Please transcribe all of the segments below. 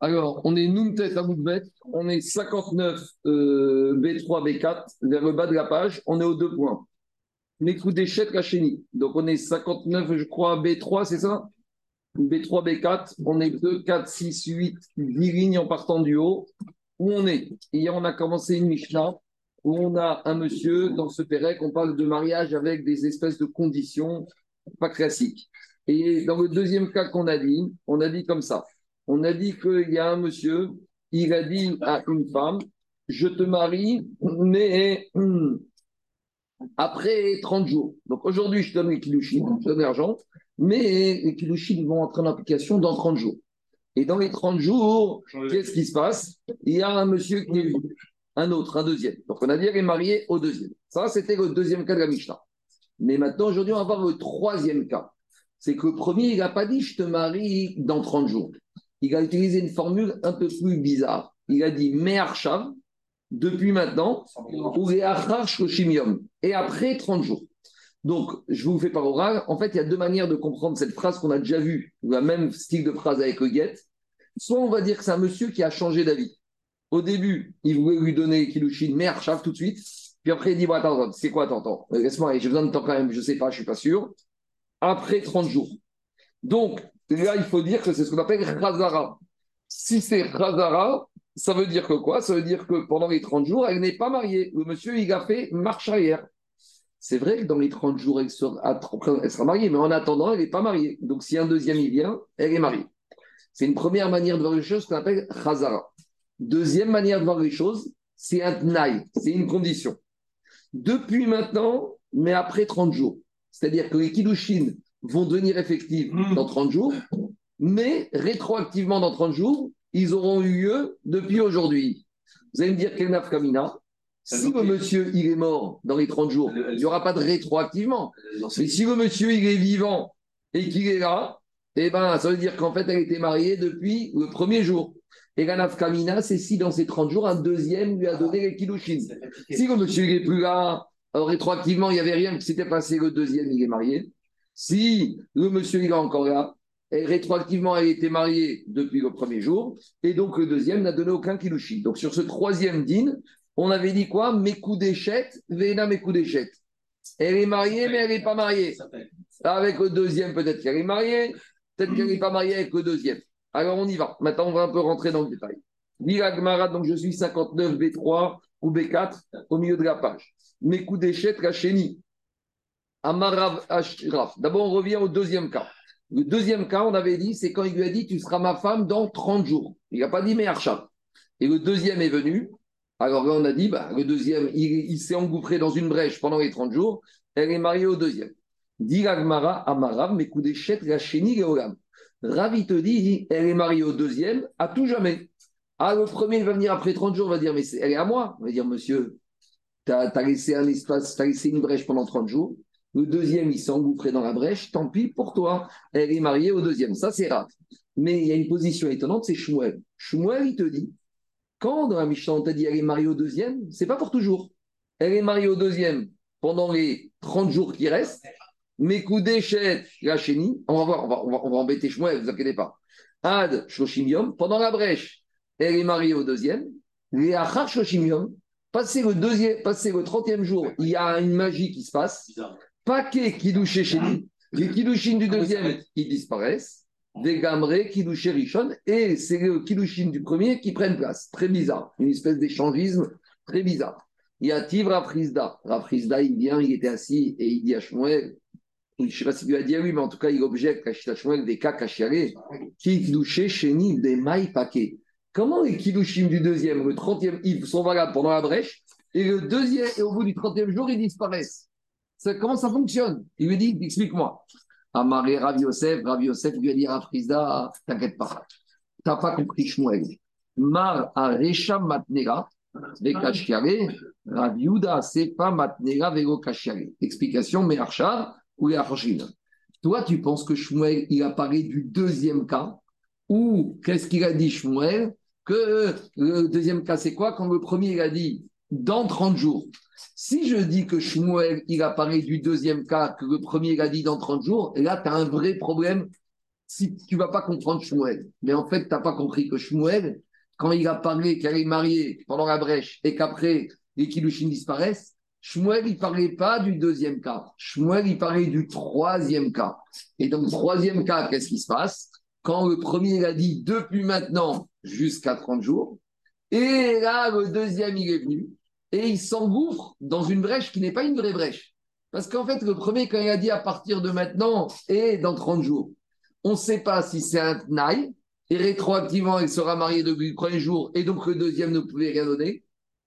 Alors, on est Numtet à on est 59 B3, B4, vers le bas de la page, on est aux deux points. Coups d'échec, la. Donc, on est 59, je crois, B3, c'est ça? B3, B4, on est 2, 4, 6, 8, 10 lignes en partant du haut. Où on est? Hier, on a commencé une Mishnah où on a un monsieur dans ce Pérec, on parle de mariage avec des espèces de conditions pas classiques. Et dans le deuxième cas qu'on a dit, on a dit comme ça. On a dit qu'il y a un monsieur, il a dit à une femme, je te marie, mais hum, après 30 jours. Donc aujourd'hui, je te donne les kilouchines, je te donne l'argent, mais les kilouchines vont entrer en application dans 30 jours. Et dans les 30 jours, qu'est-ce qui se passe? Il y a un monsieur qui est venu, un autre, un deuxième. Donc on a dit qu'elle est mariée au deuxième. Ça, c'était le deuxième cas de la Mishnah. Mais maintenant, aujourd'hui, on va voir le troisième cas. C'est que le premier, il n'a pas dit je te marie dans 30 jours. Il a utilisé une formule un peu plus bizarre. Il a dit Me'archav, depuis maintenant, ou et après 30 jours. Donc, je vous fais par oral. En fait, il y a deux manières de comprendre cette phrase qu'on a déjà vue, le même style de phrase avec le get. Soit on va dire que c'est un monsieur qui a changé d'avis. Au début, il voulait lui donner Kilushin, mais Archav tout de suite. Puis après, il dit bon, Attends, c'est quoi, attends, Laisse-moi, j'ai besoin de temps quand même, je ne sais pas, je ne suis pas sûr. Après 30 jours. Donc, là, il faut dire que c'est ce qu'on appelle Razara. Si c'est Razara, ça veut dire que quoi? Ça veut dire que pendant les 30 jours, elle n'est pas mariée. Le monsieur, il a fait marche arrière. C'est vrai que dans les 30 jours, elle sera, elle sera mariée, mais en attendant, elle n'est pas mariée. Donc, si un deuxième il vient, elle est mariée. C'est une première manière de voir les choses qu'on appelle Khazara. Deuxième manière de voir les choses, c'est un tnaï, c'est une condition. Depuis maintenant, mais après 30 jours. C'est-à-dire que les Kiddushin vont devenir effectifs hmm. dans 30 jours, mais rétroactivement dans 30 jours, ils auront eu lieu depuis aujourd'hui. Vous allez me dire, quel Kamina? Si le monsieur il est mort dans les 30 jours, il n'y aura pas de rétroactivement. Mais si le monsieur il est vivant et qu'il est là, eh ben, ça veut dire qu'en fait, elle était mariée depuis le premier jour. Et la Kamina, c'est si dans ces 30 jours, un deuxième lui a donné les kilouchines. Si le monsieur n'est plus là, alors rétroactivement, il n'y avait rien qui s'était passé, le deuxième, il est marié. Si le monsieur il est encore là, et rétroactivement, elle était mariée depuis le premier jour, et donc le deuxième n'a donné aucun kilouchine. Donc sur ce troisième dîne, on avait dit quoi? Mes coups d'échette, Véna mes coups d'échette. Elle est mariée, mais elle n'est pas mariée. Avec le deuxième, peut-être qu'elle est mariée, peut-être qu'elle n'est pas mariée avec le deuxième. Alors on y va. Maintenant, on va un peu rentrer dans le détail. Gmara, donc je suis 59 B3 ou B4 au milieu de la page. Mes coups d'échette, la chénie. Amarav Ashraf. D'abord, on revient au deuxième cas. Le deuxième cas, on avait dit, c'est quand il lui a dit Tu seras ma femme dans 30 jours. Il n'a pas dit Mais Archa. Et le deuxième est venu. Alors là, on a dit, bah, le deuxième, il, s'est engouffré dans une brèche pendant les 30 jours. Elle est mariée au deuxième. Dit Amarav, mais coup la chénie, Ravi te dit, elle est mariée au deuxième à tout jamais. Ah, le premier, il va venir après 30 jours, il va dire, mais elle est à moi. Il va dire, monsieur, tu as, laissé un espace, tu as laissé une brèche pendant 30 jours. Le deuxième, il s'est engouffré dans la brèche, tant pis pour toi. Elle est mariée au deuxième. Ça, c'est rare. Mais il y a une position étonnante, c'est Shmuel. Shmuel, il te dit, quand dans la Mishnah, on t'a dit elle est mariée au deuxième, c'est pas pour toujours. Elle est mariée au deuxième pendant les 30 jours qui restent. Mais d'échec, la chénie, on va voir, on va, on va, embêter Shmuel, ne vous inquiétez pas. Ad Shoshimium, pendant la brèche, elle est mariée au deuxième. Les Achar Shoshimium, passé le deuxième, passé le 30e jour, il y a une magie qui se passe. Paquet Kidouché chéni, les Kidouchines du deuxième, ils disparaissent des gamrés, Kidouché Rishon, et c'est le Kidouchin du premier qui prennent place. Très bizarre, une espèce d'échangisme très bizarre. Il y a Tiv Rafrizda. Rafrizda, il vient, il était assis et il dit à Shmuel, je ne sais pas s'il lui a dit à lui, mais en tout cas, il objecte à Shmuel des cas cachérés, Kidouché Sheni des mailles paquets. Comment les Kidouchim du deuxième, le 30e, ils sont valables pendant la brèche, et le deuxième, et au bout du 30e jour, ils disparaissent Comment ça fonctionne? Il lui dit, explique-moi. Amaré Rav Yosef, Rav Yosef lui a dit à Frisda, t'inquiète pas, t'as pas compris Shmuel. Mar a Recha Matnera, Vekashiare, Rav Yuda Sefa Matnera Vego Kashiare. Explication, Meharchar ou Yachoshin. Toi, tu penses que Shmuel, il a parlé du deuxième cas, ou qu'est-ce qu'il a dit Shmuel? Que le deuxième cas, c'est quoi? Quand le premier, il a dit dans 30 jours. Si je dis que Shmuel, il a parlé du deuxième cas, que le premier, il a dit dans 30 jours, et là, tu as un vrai problème si tu vas pas comprendre Shmuel. Mais en fait, tu n'as pas compris que Shmuel, quand il a parlé qu'elle est mariée pendant la brèche et qu'après les Kilushin disparaissent, Shmuel, il parlait pas du deuxième cas. Shmuel, il parlait du troisième cas. Et donc, troisième cas, qu'est-ce qui se passe? Quand le premier, il a dit depuis maintenant jusqu'à 30 jours, et là, le deuxième, il est venu, et il s'engouffre dans une brèche qui n'est pas une vraie brèche. Parce qu'en fait, le premier, quand il a dit à partir de maintenant et dans 30 jours, on ne sait pas si c'est un tnaï, et rétroactivement, il sera marié depuis le premier jour, et donc le deuxième ne pouvait rien donner,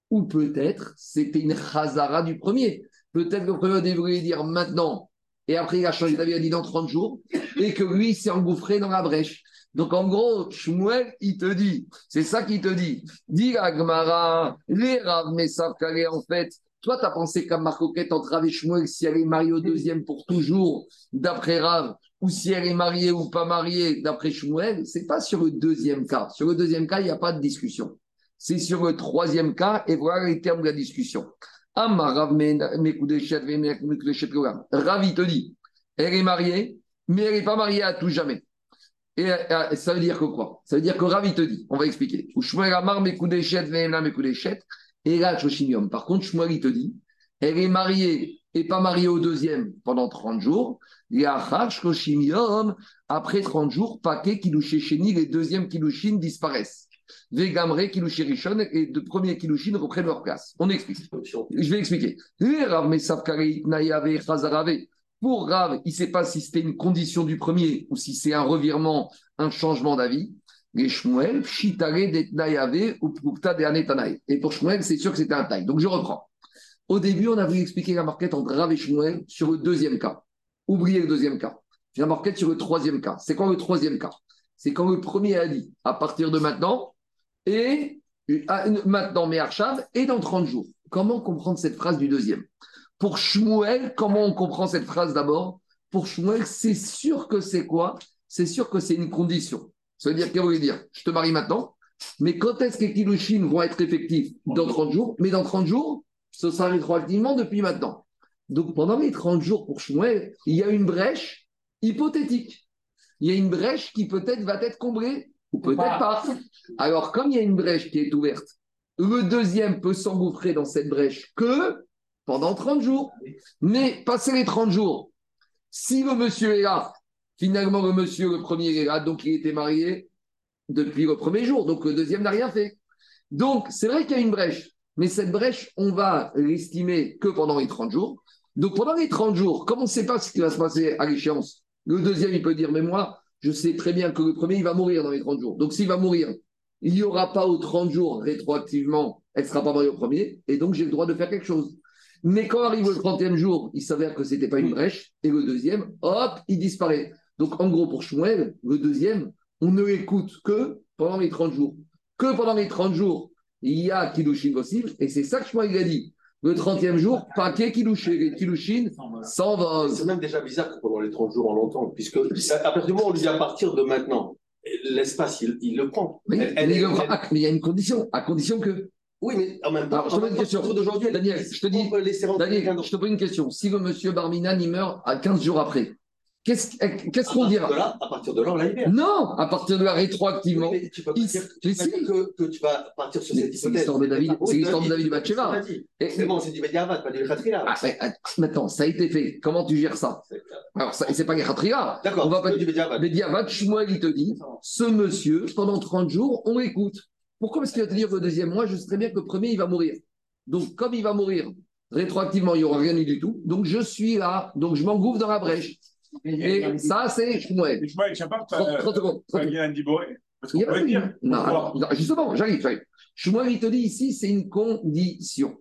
ou peut-être c'était une chazara du premier. Peut-être que le premier devrait dire maintenant, et après il a changé d'avis, il a dit dans 30 jours, et que lui s'est engouffré dans la brèche. Donc en gros, Shmuel, il te dit, c'est ça qu'il te dit, dit Agmara, les Rav en fait, toi, tu as pensé qu'à Marcoquette entre Rav et Shmuel, si elle est mariée au deuxième pour toujours, d'après Rav, ou si elle est mariée ou pas mariée, d'après Shmuel, c'est pas sur le deuxième cas. Sur le deuxième cas, il n'y a pas de discussion. C'est sur le troisième cas, et voilà les termes de la discussion. Rav, il te dit, elle est mariée, mais elle n'est pas mariée à tout jamais. Et euh, ça veut dire que quoi? Ça veut dire que Rav, il te dit, on va expliquer. Et là, Par contre, Shmuel, il te dit, elle est mariée et pas mariée au deuxième pendant 30 jours. Après 30 jours, paquet Kilouché Chéni, les deuxièmes Kilouchines disparaissent. Vegamre, Kilouché Rishon et de premiers Kilouchines reprennent leur place. On explique. Je vais expliquer. Pour Rav, il ne sait pas si c'était une condition du premier ou si c'est un revirement, un changement d'avis. Detnayave ou Pukta. Et pour Shmuel, c'est sûr que c'était un taille. Donc je reprends. Au début, on a voulu expliquer la marquette entre Rav et Shmuel sur le deuxième cas. Oubliez le deuxième cas. J'ai la marquette sur le troisième cas. C'est quoi le troisième cas? C'est quand le premier a dit à partir de maintenant et maintenant, mais Archav, et dans 30 jours. Comment comprendre cette phrase du deuxième? Pour Shmuel, comment on comprend cette phrase d'abord? Pour Shmuel, c'est sûr que c'est quoi? C'est sûr que c'est une condition. Ça veut dire qu'il veut dire? Je te marie maintenant, mais quand est-ce que les Kilushin vont être effectifs? Dans 30 jours. Mais dans 30 jours, ce sera rétroactivement depuis maintenant. Donc pendant les 30 jours pour Shmuel, il y a une brèche hypothétique. Il y a une brèche qui peut-être va être comblée, ou peut-être pas. Alors, comme il y a une brèche qui est ouverte, le deuxième peut s'engouffrer dans cette brèche que pendant 30 jours. Mais passé les 30 jours, si le monsieur est là Finalement, le monsieur, le premier est là, donc il était marié depuis le premier jour. Donc le deuxième n'a rien fait. Donc c'est vrai qu'il y a une brèche, mais cette brèche, on va l'estimer que pendant les 30 jours. Donc pendant les 30 jours, comme on ne sait pas ce qui va se passer à l'échéance, le deuxième, il peut dire, mais moi, je sais très bien que le premier, il va mourir dans les 30 jours. Donc s'il va mourir, il n'y aura pas aux 30 jours rétroactivement, elle ne sera pas mariée au premier, et donc j'ai le droit de faire quelque chose. Mais quand arrive le 30e jour, il s'avère que ce n'était pas une brèche, et le deuxième, hop, il disparaît. Donc, en gros, pour Shmuel, le deuxième, on ne l'écoute que pendant les 30 jours. Que pendant les 30 jours, il y a Kilushin possible. Et c'est ça que Shmuel a dit. Le 30e jour, paquet Kilushin. S'envolent. C'est même déjà bizarre que pendant les 30 jours, on l'entend. Puisque à partir du moment où on lui dit à partir de maintenant, l'espace, il, le prend. mais il y a une condition. À condition que. Oui, mais en même temps, Alors, je te pose une question. D'aujourd'hui, Daniel, je te dis, Daniel, je te pose une question. Si le monsieur Barminan, il meurt à 15 jours après, Qu'est-ce qu'on dira là, À partir de là, on la libère. Non, à partir de là, rétroactivement. Mais, tu peux pas dire que, que, tu vas partir sur cette hypothèse. C'est l'histoire de David, c'est l'histoire de David de Bathsheba. C'est bon, c'est du Mediavat, pas du Khatria. Ah, maintenant, ça a été fait. Comment tu gères ça? Alors, c'est pas Khatria. D'accord, on va pas du Mediavat. Mediavat, Shmuel, il te dit ce monsieur, pendant 30 jours, on l'écoute. Pourquoi Parce qu'il va te dire le deuxième mois, je sais très bien que le premier, il va mourir. Donc, comme il va mourir, rétroactivement, il n'y aura rien du tout. Donc, je suis là. Donc, je m'engouffre dans la brèche. Et ça, c'est Shmuel. Shmuel, n'as pas 30 secondes. Parce qu'on peut dire. Non, justement, j'arrive, j'arrive. Shmuel, il te dit ici, c'est une condition.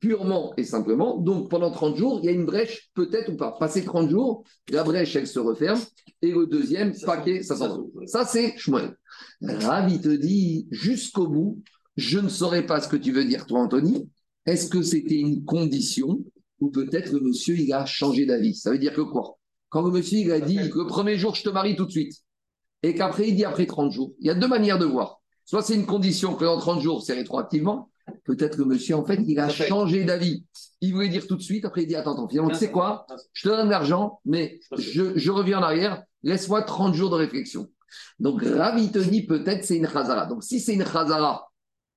Purement et simplement. Donc, pendant 30 jours, il y a une brèche, peut-être ou pas. Passé 30 jours, la brèche, elle se referme. Et le deuxième paquet, ça s'en Ça, c'est Shmuel. Rav, il te dit, jusqu'au bout, je ne saurais pas ce que tu veux dire, toi, Anthony. Est-ce que c'était une condition ou peut-être le monsieur, il a changé d'avis? Ça veut dire que quoi? Quand le monsieur il a dit que le premier jour, je te marie tout de suite, et qu'après, il dit après 30 jours, il y a deux manières de voir. Soit c'est une condition que dans 30 jours, c'est rétroactivement. Peut-être que monsieur, en fait, il a changé d'avis. Il voulait dire tout de suite, après il dit Attends, attends, finalement, tu sais quoi? Je te donne l'argent, mais je, reviens en arrière. Laisse-moi 30 jours de réflexion. Donc Ravi te dit peut-être c'est une Khazara. Donc si c'est une Khazara,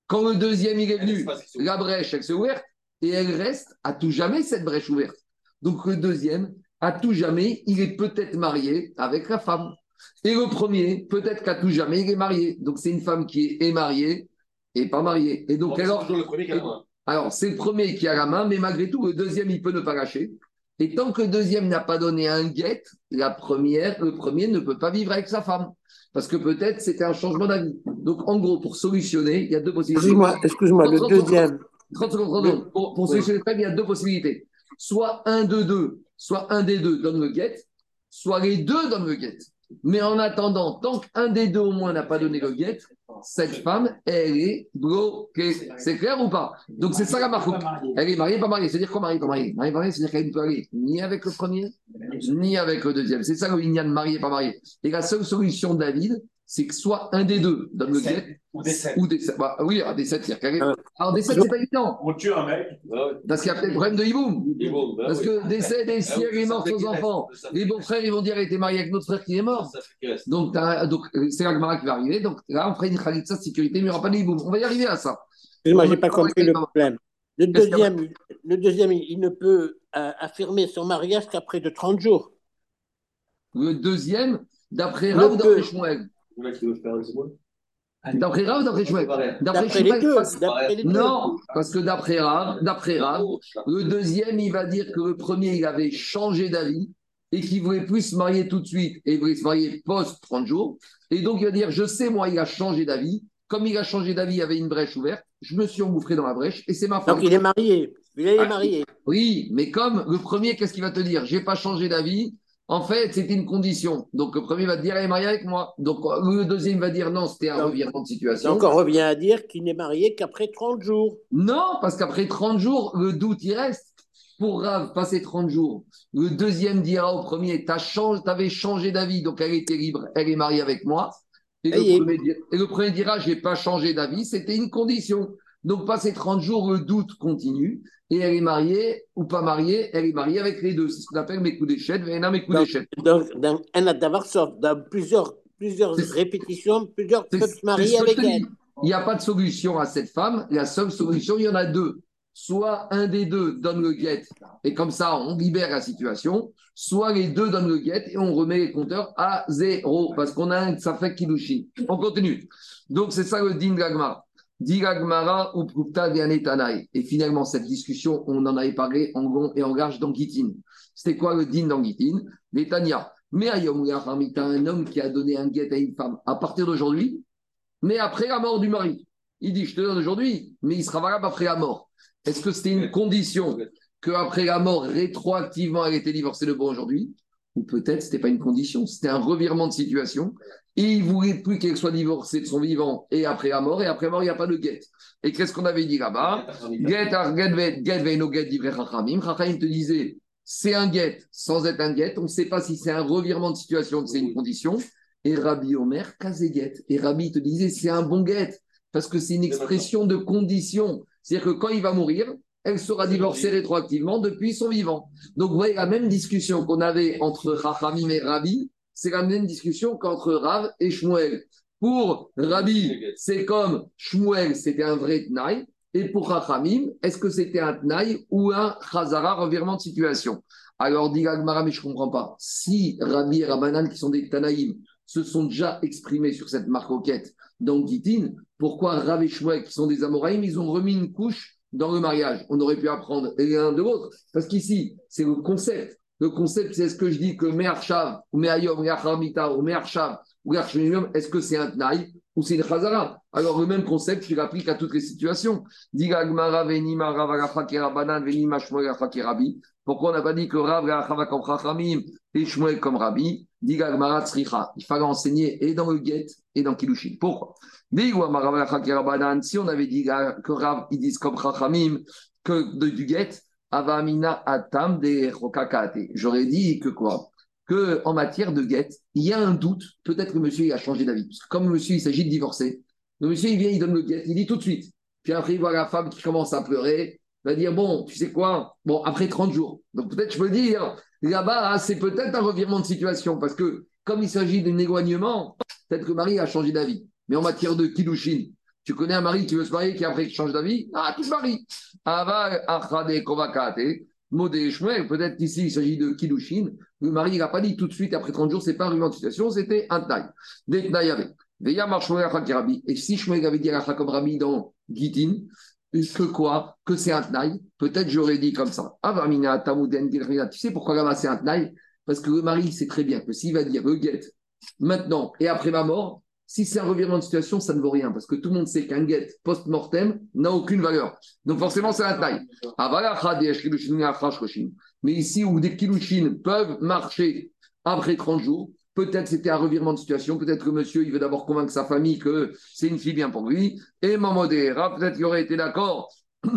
quand le deuxième il est venu, la brèche elle s'est ouverte et elle reste à tout jamais cette brèche ouverte. Donc le deuxième, à tout jamais, il est peut-être marié avec la femme. Et le premier, peut-être qu'à tout jamais, il est marié. Donc c'est une femme qui est mariée et pas mariée. Et donc alors, alors c'est le premier qui a la main, mais malgré tout, le deuxième, il peut ne pas lâcher. Et tant que le deuxième n'a pas donné un guet, la première, le premier ne peut pas vivre avec sa femme. Parce que peut-être c'était un changement d'avis. Donc en gros, pour solutionner, il y a deux possibilités. Excuse-moi, excuse-moi le deuxième. 30 secondes, 30 secondes. Pour, pour solutionner il y a deux possibilités. Soit un de deux, soit un des deux donne le guet, soit les deux donnent le guet. Mais en attendant, tant qu'un des deux au moins n'a pas donné le guet, cette femme, elle est bloquée. C'est clair ou pas Donc c'est ça la marque. Elle est mariée, pas mariée. C'est-à-dire qu'on marie, pas mariée? Mariée, pas mariée, c'est-à-dire qu'elle ne peut aller ni avec le premier, ni avec le deuxième. C'est ça le de marié, pas marié. Et la seule solution de David, c'est que soit un des deux donne le guet. Ou des sept. Ou des. Bah, oui, des sept, c'est-à-dire euh, Alors des sept, c'est pas évident. On tue un mec. Parce qu'il y a peut-être problème de hiboum. Bah Parce que des sept, des si elle est morte aux enfants, les beaux-frères, ils vont dire, elle était mariée avec notre frère qui est mort. Donc, donc euh, c'est l'Agmara qui va arriver. Donc là, on fera une khalitsa de sécurité, mais il n'y aura pas de hiboum. On va y arriver à ça. Moi, je n'ai pas compris le problème. Le deuxième, le deuxième, il ne peut euh, affirmer son mariage qu'après de 30 jours. Le deuxième, d'après Rav, d'après Shmuel. D'après Rav, d'après Shmuel D'après les deux. Non, parce que d'après Rav, d'après Rav, le deuxième, il va dire que le premier, il avait changé d'avis et qu'il voulait plus se marier tout de suite et il voulait se marier post 30 jours. Et donc, il va dire, je sais, moi, il a changé d'avis. Comme il a changé d'avis, il y avait une brèche ouverte. Je me suis engouffré dans la brèche et c'est ma femme. Donc, il est marié. Il est marié. Oui, mais comme le premier, qu'est-ce qu'il va te dire? J'ai pas changé d'avis. En fait, c'était une condition. Donc, le premier va te dire, elle est mariée avec moi. Donc, le deuxième va dire, non, c'était un revirement de situation. Donc, on revient à dire qu'il n'est marié qu'après 30 jours. Non, parce qu'après 30 jours, le doute, il reste. Pour Rav, passer 30 jours, le deuxième dira au premier, tu avais changé d'avis, donc elle était libre, elle est mariée avec moi. Et, le, premier, et le premier dira, j'ai pas changé d'avis, c'était une condition. Donc, passer 30 jours, le doute continue et elle est mariée ou pas mariée, elle est mariée avec les deux. C'est ce qu'on appelle mes coups d'échelle, mes coups d'échelle. Donc, dans dans plusieurs, plusieurs répétitions, plusieurs peuvent se marier avec elle. Il n'y a pas de solution à cette femme. La seule solution, il y en a deux. Soit un des deux donne le guet, et comme ça, on libère la situation. Soit les deux donnent le guet, et on remet les compteurs à zéro, parce qu'on a un fait kilouchi. On continue. Donc, c'est ça le din gagmar. Ou Et finalement, cette discussion, on en avait parlé en long et en large dans. C'était quoi le din dans Gitin Netanya. Mais un homme qui a donné un guet à une femme à partir d'aujourd'hui, mais après la mort du mari. Il dit, je te donne aujourd'hui, mais il sera valable après la mort. Est-ce que c'était une condition qu'après la mort, rétroactivement, elle était divorcée le bon aujourd'hui? Ou peut-être ce n'était pas une condition, c'était un revirement de situation et il voulait plus qu'elle soit divorcée de son vivant et après la mort, et après la mort, il n'y a pas de guet. Et qu'est-ce qu'on avait dit là-bas? Guet, guet, no guet, Chachamim. Chachamim te disait, c'est un guet sans être un guet. On ne sait pas si c'est un revirement de situation, c'est une condition. Et Rabbi Omer, guet. Et Rabbi te disait, c'est un bon guet, parce que c'est une expression de condition. C'est-à-dire que quand il va mourir, elle sera divorcée rétroactivement depuis son vivant. Donc, vous voyez la même discussion qu'on avait entre Chachamim et Rabbi, c'est la même discussion qu'entre Rav et Shmuel. Pour Rabbi, c'est comme Shmuel, c'était un vrai Tnaï. Et pour Rachamim, est-ce que c'était un Tnaï ou un Chazara, revirement de situation? Alors, dit Agmara, je ne comprends pas. Si Rabbi et Rabbanan, qui sont des Tanaïm, se sont déjà exprimés sur cette marcoquette dans Gitin, pourquoi Rav et Shmuel, qui sont des Amoraïm, ils ont remis une couche dans le mariage On aurait pu apprendre l'un de l'autre. Parce qu'ici, c'est le concept. Le concept, c'est est-ce que je dis que Me'arshav, ou Me'ayom, ou Me'arshav, ou est-ce que c'est un Tnaï ou c'est une Chazara. Alors, le même concept, je l'applique à toutes les situations. Pourquoi on n'a pas dit que Rav comme Chachamim et Shmuel comme Rabbi? Il fallait enseigner et dans le Get et dans Kilushin. Pourquoi? Si on avait dit que Rav, ils disent comme Chachamim, que du Get, Avamina Atam de. J'aurais dit que quoi? Que en matière de guette, il y a un doute. Peut-être que monsieur a changé d'avis. Comme monsieur il s'agit de divorcer, le monsieur il vient, il donne le guette, il dit tout de suite. Puis après il voit la femme qui commence à pleurer. Il va dire bon, tu sais quoi? Bon, après 30 jours. Donc peut-être je peux dire là-bas, ah, c'est peut-être un revirement de situation parce que comme il s'agit d'un éloignement, peut-être que Marie a changé d'avis. Mais en matière de Kiddushin, tu connais un mari qui veut se marier, qui après change d'avis? Ah, tu te maries. Peut-être qu'ici, il s'agit de Kiddushin. Le mari, n'a pas dit tout de suite, après 30 jours, c'est pas une situation, c'était un taille. Des avait. Et si je avait dit à comme Rabbi dans Gitin, que quoi? Que c'est un tnaï Peut-être j'aurais dit comme ça. Tu sais pourquoi là c'est un tnaï Parce que le mari sait très bien que s'il va dire le maintenant et après ma mort, si c'est un revirement de situation, ça ne vaut rien. Parce que tout le monde sait qu'un get post-mortem n'a aucune valeur. Donc forcément, c'est un taille. Mais ici, où des kilouchines peuvent marcher après 30 jours, Peut-être c'était un revirement de situation. Peut-être que monsieur, il veut d'abord convaincre sa famille que c'est une fille bien pour lui. Et Mamodé, Rav, peut-être qu'il aurait été d'accord,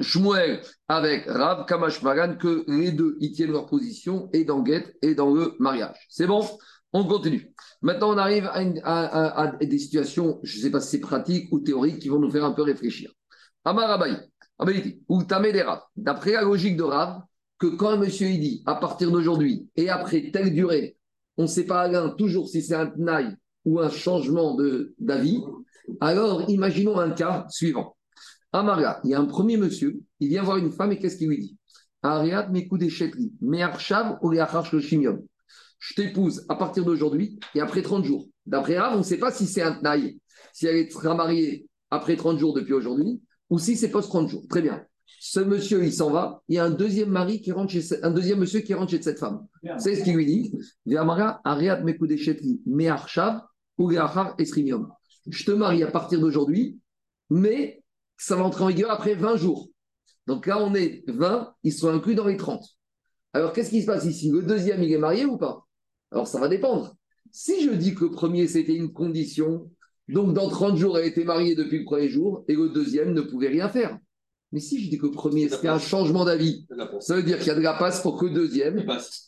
Shmuel avec Rav Kamashmagan, que les deux, ils tiennent leur position et dans Get et dans le mariage. C'est bon? On continue. Maintenant, on arrive à, des situations, je ne sais pas si c'est pratique ou théorique, qui vont nous faire un peu réfléchir. Amar Abaye, ou Tamé des Rav. D'après la logique de Rav, que quand un monsieur il dit, à partir d'aujourd'hui et après telle durée, on ne sait pas Alain toujours si c'est un tnaï ou un changement d'avis, alors imaginons un cas suivant. Amara, il y a un premier monsieur, il vient voir une femme et qu'est-ce qu'il lui dit? Ariad ou Je t'épouse à partir d'aujourd'hui et après 30 jours. D'après Rav, on ne sait pas si c'est un tnaï, si elle sera mariée après 30 jours depuis aujourd'hui, ou si c'est post 30 jours. Très bien. Ce monsieur, il s'en va. Il y a un deuxième mari qui rentre chez un deuxième monsieur qui rentre chez cette femme. C'est ce qu'il lui dit. Je te marie à partir d'aujourd'hui, mais ça va entrer en vigueur après 20 jours. Donc là, on est 20, ils sont inclus dans les 30. Alors, qu'est-ce qui se passe ici? Le deuxième, il est marié ou pas? Alors, ça va dépendre. Si je dis que le premier, c'était une condition, donc dans 30 jours, elle été mariée depuis le premier jour, et le deuxième ne pouvait rien faire. Mais si je dis que le premier, c'est un changement d'avis, ça veut dire qu'il y a de la passe pour que le deuxième.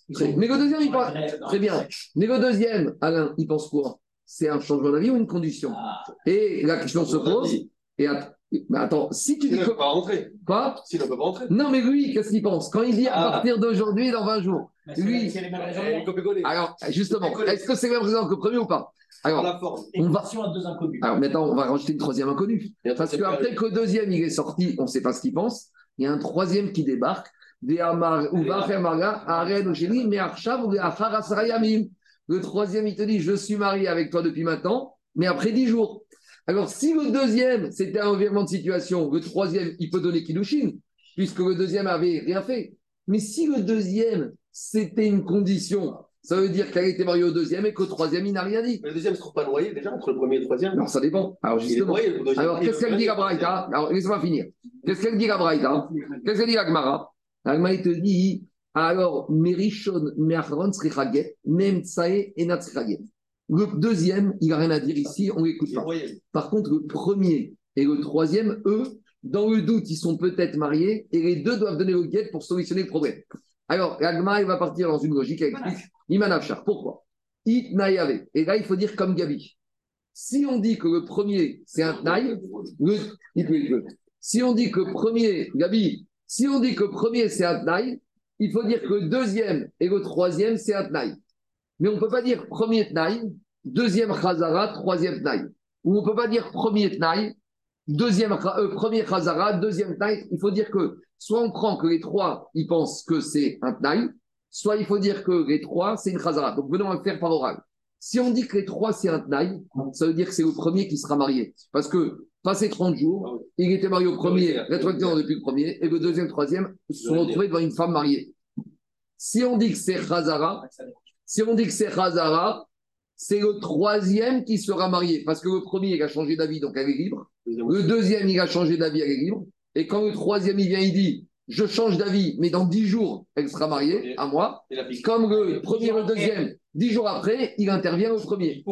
Mais le deuxième, il pense. Très bien. Mais le deuxième, Alain, il pense quoi? C'est un changement d'avis ou une condition? Ah. Et la question se pose. Et mais attends, si tu dis. Il ne peut pas rentrer. Quoi? S'il ne peut pas rentrer. Non, mais lui, qu'est-ce qu'il pense? Quand il dit à ah. partir d'aujourd'hui, dans 20 jours. Lui. Alors, justement, est-ce que c'est le même raison que le premier ou pas? Alors, on va... à deux inconnus. Alors maintenant, on va rajouter une troisième inconnue. Parce qu'après que le deuxième il est sorti, on ne sait pas ce qu'il pense. Il y a un troisième qui débarque. Le troisième, il te dit Je suis marié avec toi depuis maintenant, mais après dix jours. Alors, si le deuxième, c'était un environnement de situation, le troisième, il peut donner Kiddushin, puisque le deuxième avait rien fait. Mais si le deuxième, c'était une condition, ça veut dire qu'elle été mariée au deuxième et qu'au troisième, il n'a rien dit. Mais le deuxième ne se trouve pas noyé déjà entre le premier et le troisième Non, ça dépend. Alors justement. alors qu'est-ce qu'elle dit la Braïta? Alors laisse-moi finir. Qu'est-ce qu'elle dit la Braïta? Qu'est-ce qu'elle dit la Gemara? La Gemara, il te dit alors, Merishon, Meachron, Srichaget, Mem Tsae et Natsrichaget. Le deuxième, il n'a rien à dire ici, on l'écoute pas. Par contre, le premier et le troisième, eux, dans le doute, ils sont peut-être mariés et les deux doivent donner le guet pour solutionner le problème. Alors, l'agma, il va partir dans une logique, explique Imanafchar. Pourquoi? Et là, il faut dire comme Gabi. Si on dit que le premier, c'est un Tnaï, si on dit que le premier, Gabi, si on dit que le premier, c'est un Tnaï, il faut dire que le deuxième et le troisième, c'est un Tnaï. Mais on ne peut pas dire premier Tnaï, deuxième Khazara, troisième Tnaï. Ou on ne peut pas dire premier Tnaï, deuxième, euh, premier Khazara, deuxième Tnaï. Il faut dire que soit on prend que les trois, ils pensent que c'est un Tnaï, soit il faut dire que les trois, c'est une Khazara. Donc venons le faire par oral. Si on dit que les trois, c'est un Tnaï, ça veut dire que c'est le premier qui sera marié. Parce que, passé 30 jours, il était marié au premier, rétroactivement depuis le premier, et le deuxième, troisième se sont retrouvés devant une femme mariée. Si on dit que c'est Khazara, si on dit que c'est Khazara, c'est le troisième qui sera marié. Parce que le premier, il a changé d'avis, donc elle est libre. Le deuxième, il a changé d'avis, elle est libre. Et quand le troisième, il vient, il dit Je change d'avis, mais dans dix jours, elle sera mariée à moi. Comme le premier le deuxième, dix jours après, il intervient au premier.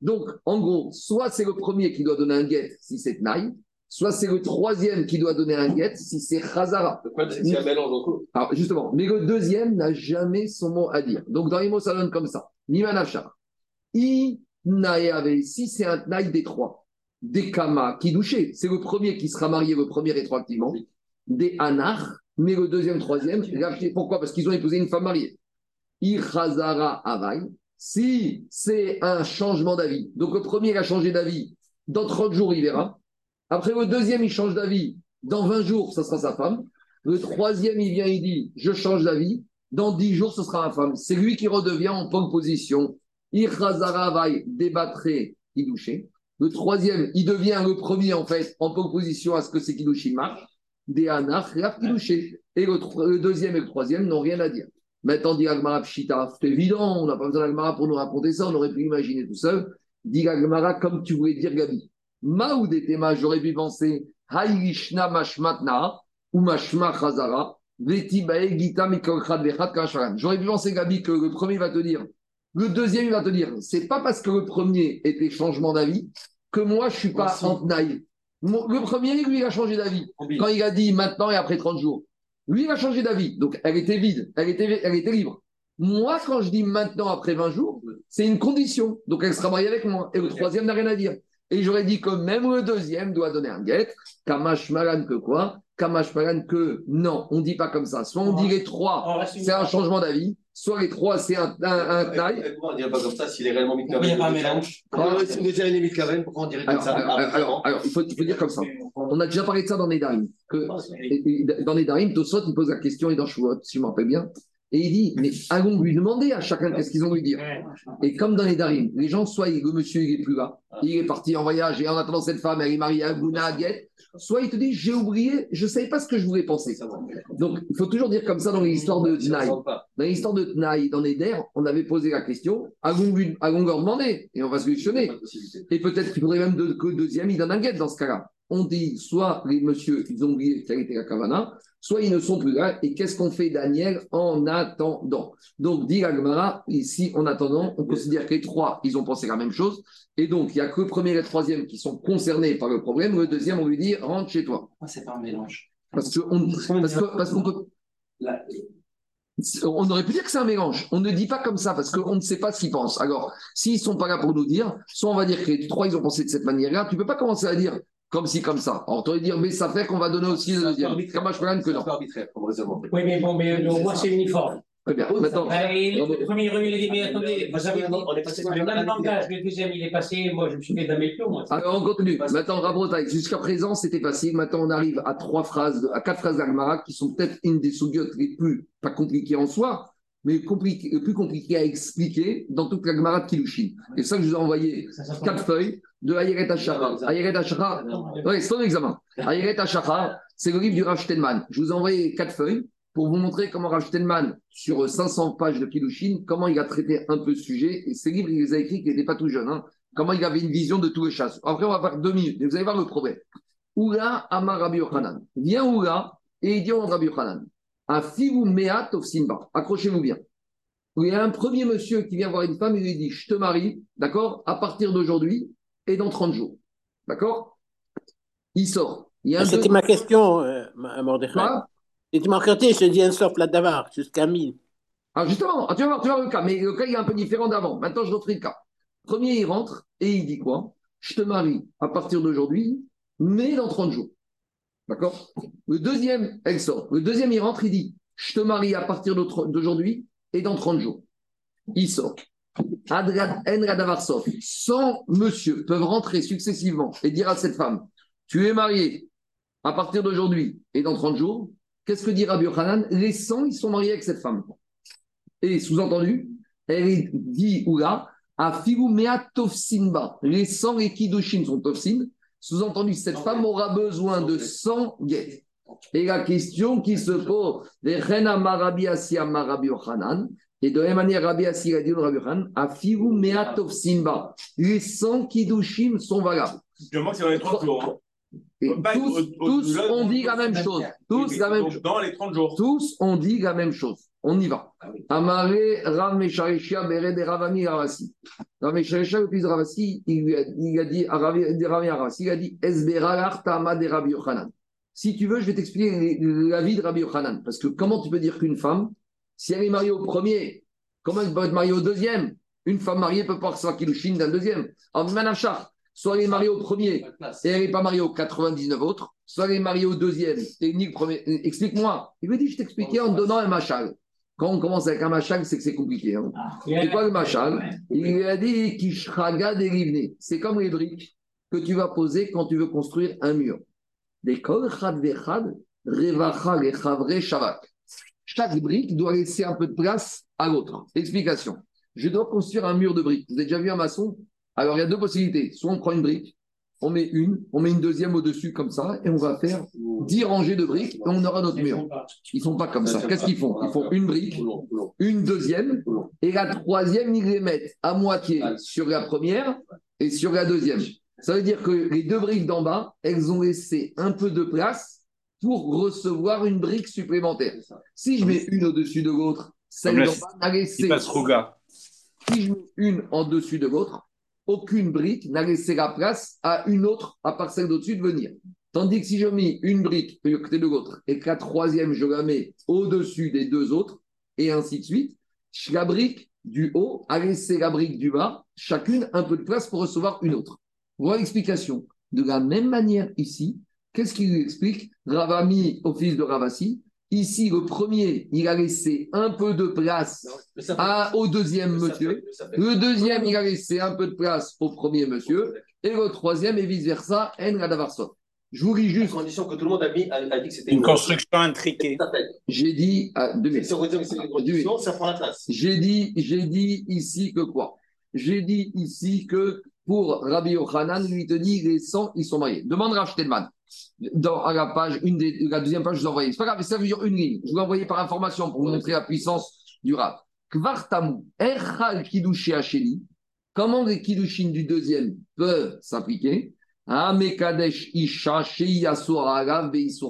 Donc, en gros, soit c'est le premier qui doit donner un guet si c'est Tnaï, soit c'est le troisième qui doit donner un guet si c'est Khazara. C'est un mélange Alors, justement, mais le deuxième n'a jamais son mot à dire. Donc, dans les mots, ça donne comme ça Nimanachar. I si c'est un Tnaï des trois des Kama. C'est le premier qui sera marié, le premier rétroactivement. Des Anar, mais le deuxième, troisième. Pourquoi? Parce qu'ils ont épousé une femme mariée. Ichazara Avai. Si c'est un changement d'avis, donc le premier a changé d'avis, dans 30 jours, il verra. Après, le deuxième, il change d'avis, dans 20 jours, ce sera sa femme. Le troisième, il vient, il dit, je change d'avis, dans 10 jours, ce sera ma femme. C'est lui qui redevient en bonne position. Irhazara va débattre Kidouché. Le troisième, il devient le premier, en fait, en bonne position à ce que c'est Kidouché marche. Des Anach, Kidouché. Et le, deuxième et le troisième n'ont rien à dire. Maintenant, dit Agmara Pshita, c'est évident, on n'a pas besoin d'Agmara pour nous raconter ça, on aurait pu imaginer tout seul. Dit Agmara, comme tu voulais dire, Gabi. Maoudetema, j'aurais pu penser, Haïrishna Mashmatna, ou Mashma Chazara, J'aurais pu penser, Gabi, que le premier va te dire, le deuxième il va te dire, c'est pas parce que le premier était changement d'avis que moi je suis pas en tenaille. Le premier, lui, il a changé d'avis. Quand il a dit maintenant et après 30 jours. Lui, il a changé d'avis. Donc, elle était vide, elle était, elle était libre. Moi, quand je dis maintenant après 20 jours, c'est une condition. Donc, elle sera mariée avec moi. Et le troisième n'a rien à dire. Et j'aurais dit que même le deuxième doit donner un guet. Kamash Malan que quoi? Kamash Malan que non, on ne dit pas comme ça. Soit on dit les trois, c'est un changement d'avis. Soit les trois, c'est un, un, taille. Pourquoi on ne dirait pas comme ça s'il est réellement mitkaven Il n'y a pas un mélange. Si déjà il est mitkaven, pourquoi on dirait comme ça? Alors, alors, il, faut, il faut dire comme ça. On a déjà parlé de ça dans Nedarim. Que, dans Nedarim, Tosot, il pose la question, et dans Chouot, si je me rappelle bien, et il dit, mais allons lui demander à chacun qu'est-ce qu'ils ont lui dire. Et comme dans les Darim, les gens, soit le monsieur il est plus là, il est parti en voyage et en attendant cette femme, elle est mariée à Gouna, à soit il te dit, j'ai oublié, je ne savais pas ce que je voulais penser. Donc, il faut toujours dire comme ça dans l'histoire de Tnaï. Dans l'histoire de Tnaï, dans Neder, on avait posé la question, à longueur demandé, et on va solutionner. Et peut-être qu'il faudrait même que le deuxième, il donne un guette dans ce cas-là. On dit, soit les messieurs, ils ont oublié quelle était la Kavana, soit ils ne sont plus là. Et qu'est-ce qu'on fait, Daniel, en attendant? Donc, dit Agmara, ici, en attendant, on considère que les trois, ils ont pensé la même chose. Et donc, il n'y a que le premier et le troisième qui sont concernés par le problème. Le deuxième, on lui dit, rentre chez toi. Pourquoi c'est pas un mélange? Parce qu'on parce qu'on peut. On aurait pu dire que c'est un mélange. On ne dit pas comme ça parce qu'on ne sait pas ce qu'ils pensent. Alors, s'ils ne sont pas là pour nous dire, soit on va dire que les trois, ils ont pensé de cette manière-là. Tu ne peux pas commencer à dire comme si, comme ça. Alors, tu aurais dire, mais ça fait qu'on va donner aussi le deuxième. Comme je que non. Oui, mais bon, mais au moins, c'est uniforme. Très bien. Maintenant, le premier, il a dit, mais attendez, vous avez on est passé le même langage, le deuxième, il est passé, moi, je me suis fait d'un moi. Alors, on continue. Maintenant, Rabretaille, jusqu'à présent, c'était facile. Maintenant, on arrive à trois phrases, à quatre phrases d'Agmara qui sont peut-être une des sougiotes les plus, pas compliquées en soi, mais compliqué, plus compliqué à expliquer dans toute la Gemara de Kilushin. Et ça je vous ai envoyé quatre feuilles de Ayeret Ashara. Ayeret Ashara, oui, c'est ton examen. Ayeret Ashara, c'est le livre du Rav Steinman. Je vous ai envoyé quatre feuilles pour vous montrer comment Rav Steinman, sur 500 pages de Kilushin, comment il a traité un peu ce sujet. Et ces livres, il les a écrits qu'il n'était pas tout jeune. Hein. Comment il avait une vision de tous les chasses. Après, on va faire deux minutes. Et vous allez voir le problème. Oula Amar Rabbi Yochanan. Viens Oula et il dit au Rabbi Yochanan. Un meat of simba. Accrochez-vous bien. Il y a un premier monsieur qui vient voir une femme et lui dit Je te marie, d'accord, à partir d'aujourd'hui et dans 30 jours. D'accord? Il sort. Ah, c'était ma question, euh, Mordechai. C'était ma question, je dis un sort là d'avoir, jusqu'à 1000. Ah, justement, ah, tu, vas voir, tu vas voir le cas, mais le cas il est un peu différent d'avant. Maintenant, je refais le cas. Premier, il rentre et il dit quoi? Je te marie à partir d'aujourd'hui, mais dans 30 jours. D'accord? Le deuxième, elle sort. Le deuxième, il rentre, il dit Je te marie à partir d'aujourd'hui et dans 30 jours. Il sort. Enradavarsov, 100 monsieur peuvent rentrer successivement et dire à cette femme Tu es marié à partir d'aujourd'hui et dans 30 jours. Qu'est-ce que dit Rabbi Yochanan? Les 100, ils sont mariés avec cette femme. Et sous-entendu, elle dit Oula, à Mea Tofsinba. Les 100 et Kidushin sont Tofsin. Sous-entendu, cette femme aura besoin de 100 guettes. Et la question qui se pose, les Marabi Marabi et de la même manière, Rabbi Assi a dit au Rabbi Yochanan, Afiru Meatov Simba. Les 100 Kiddushim sont valables. Je pense qu'il y en a 30 jours. Hein. Et tous, tous ont dit la même chose. Tous la même chose. Dans les 30 jours. Tous ont dit la même chose. On y va. Amare Rav Mesharishia Bere de Ravami Aravasi. Rav Mesharishia, le fils de Ravasi, il, a, il a dit Ravami Aravasi, il a dit Esbera Tama de Rabbi Yochanan. Si tu veux, je vais t'expliquer la vie de Rabbi Yochanan. Parce que comment tu peux dire qu'une femme, si elle est mariée au premier, comment elle peut être mariée au deuxième? Une femme mariée peut pas recevoir Kilushin d'un deuxième. En Manachar, soit elle est mariée au premier et elle n'est pas mariée aux 99 autres, soit elle est mariée au deuxième et premier. Explique-moi. Il me dit, je t'expliquais en donnant un machal. Quand on commence avec un machal, c'est que c'est compliqué. Hein. C'est quoi le machal? Il lui a dit Kishraga dérivné. C'est comme les briques que tu vas poser quand tu veux construire un mur. Des kol chad vechad, revacha lechavre shavak. Chaque brique doit laisser un peu de place à l'autre. Explication. Je dois construire un mur de briques. Vous avez déjà vu un maçon? Alors il y a deux possibilités. Soit on prend une brique, on met une, on met une deuxième au-dessus comme ça, et on va faire 10 rangées de briques, et on aura notre mur. Ils ne font pas comme ça. Qu'est-ce qu'ils font? Ils font une brique, une deuxième, et la troisième, ils les mettent à moitié sur la première et sur la deuxième. Ça veut dire que les deux briques d'en bas, elles ont laissé un peu de place pour recevoir une brique supplémentaire. Si je mets une au-dessus de l'autre, celle d'en bas a laissé. Si je mets une en dessus de l'autre, aucune brique n'a laissé la place à une autre, à part celle d'au-dessus, de venir. Tandis que si je mets une brique de côté de l'autre et que la troisième, je la mets au-dessus des deux autres, et ainsi de suite, la brique du haut a laissé la brique du bas, chacune un peu de place pour recevoir une autre. Voilà l'explication. De la même manière ici, qu'est-ce qu'il explique Ravami au fils de Ravasi? Ici, le premier, il a laissé un peu de place à, au deuxième monsieur. Le deuxième, il a laissé un peu de place au premier monsieur. Et le troisième, et vice-versa, en Je vous lis juste. condition que tout le monde a, mis, a, dit que c'était une, construction intriquée. J'ai dit. à deux minutes. ça prend la place. J'ai dit, j'ai dit ici que quoi? J'ai dit ici que pour Rabbi Yochanan, lui te dit les sangs, ils sont mariés. Demande Rachtelman dans, à la page, une des, la deuxième page, je vous envoie. C'est pas grave, ça veut dire une ligne. Je vous l'ai par information pour vous montrer la puissance du rap. Kvartamu, Echal Kidushi Hacheli. Comment les Kidushin du deuxième peuvent s'appliquer? Amekadesh Isha Sheyasur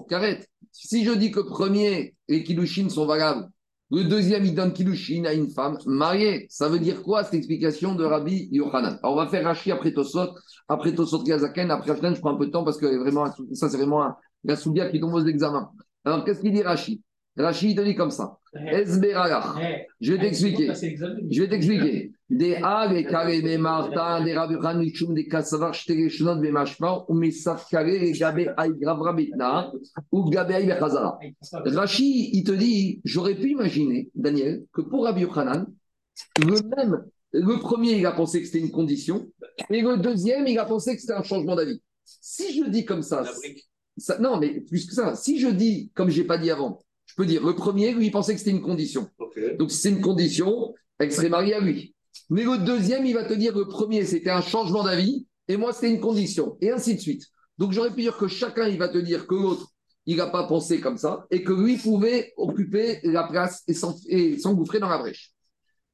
Karet. Si je dis que premier, les Kidushin sont valables le deuxième, il donne Kilushin à une femme mariée. Ça veut dire quoi cette explication de Rabbi Yochanan? Alors, on va faire Rashi après Tosot, après Tosot Gazaken, après Rashi, je prends un peu de temps parce que vraiment, ça, c'est vraiment la soubia qui tombe aux examens. Alors, qu'est-ce qu'il dit Rashi? Rashi, il te dit comme ça. Je vais t'expliquer. Je vais t'expliquer. Des A, des carrés, des Martin, des des Kassavar, des ou Messaf Carré, des Betna, ou. Rashi, il te dit, j'aurais pu imaginer, Daniel, que pour Rabbi Yochanan, le même, le premier, il a pensé que c'était une condition, et le deuxième, il a pensé que c'était un changement d'avis. Si je dis comme ça, ça, non, mais plus que ça, si je dis, comme je n'ai pas dit avant, peux dire, le premier, lui, il pensait que c'était une condition. Donc, si c'est une condition, elle serait mariée à lui. Mais le deuxième, il va te dire, le premier, c'était un changement d'avis, et moi, c'était une condition, et ainsi de suite. Donc, j'aurais pu dire que chacun, il va te dire que l'autre, il n'a pas pensé comme ça, et que lui pouvait occuper la place et s'engouffrer dans la brèche.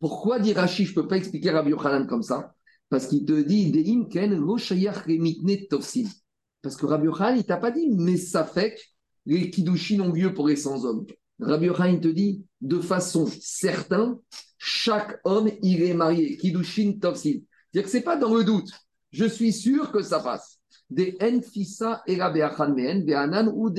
Pourquoi dire Rachid, je ne peux pas expliquer Rabbi Yochanan comme ça? Parce qu'il te dit, Parce que Rabbi Yochanan, il t'a pas dit, mais ça fait les Kiddushin ont lieu pour les 100 hommes. Rabbi Yochanan te dit, de façon certaine, chaque homme, il est marié. Kiddushin Tovsin. C'est-à-dire que ce n'est pas dans le doute. Je suis sûr que ça passe. Des Enfisa et Be'anan ou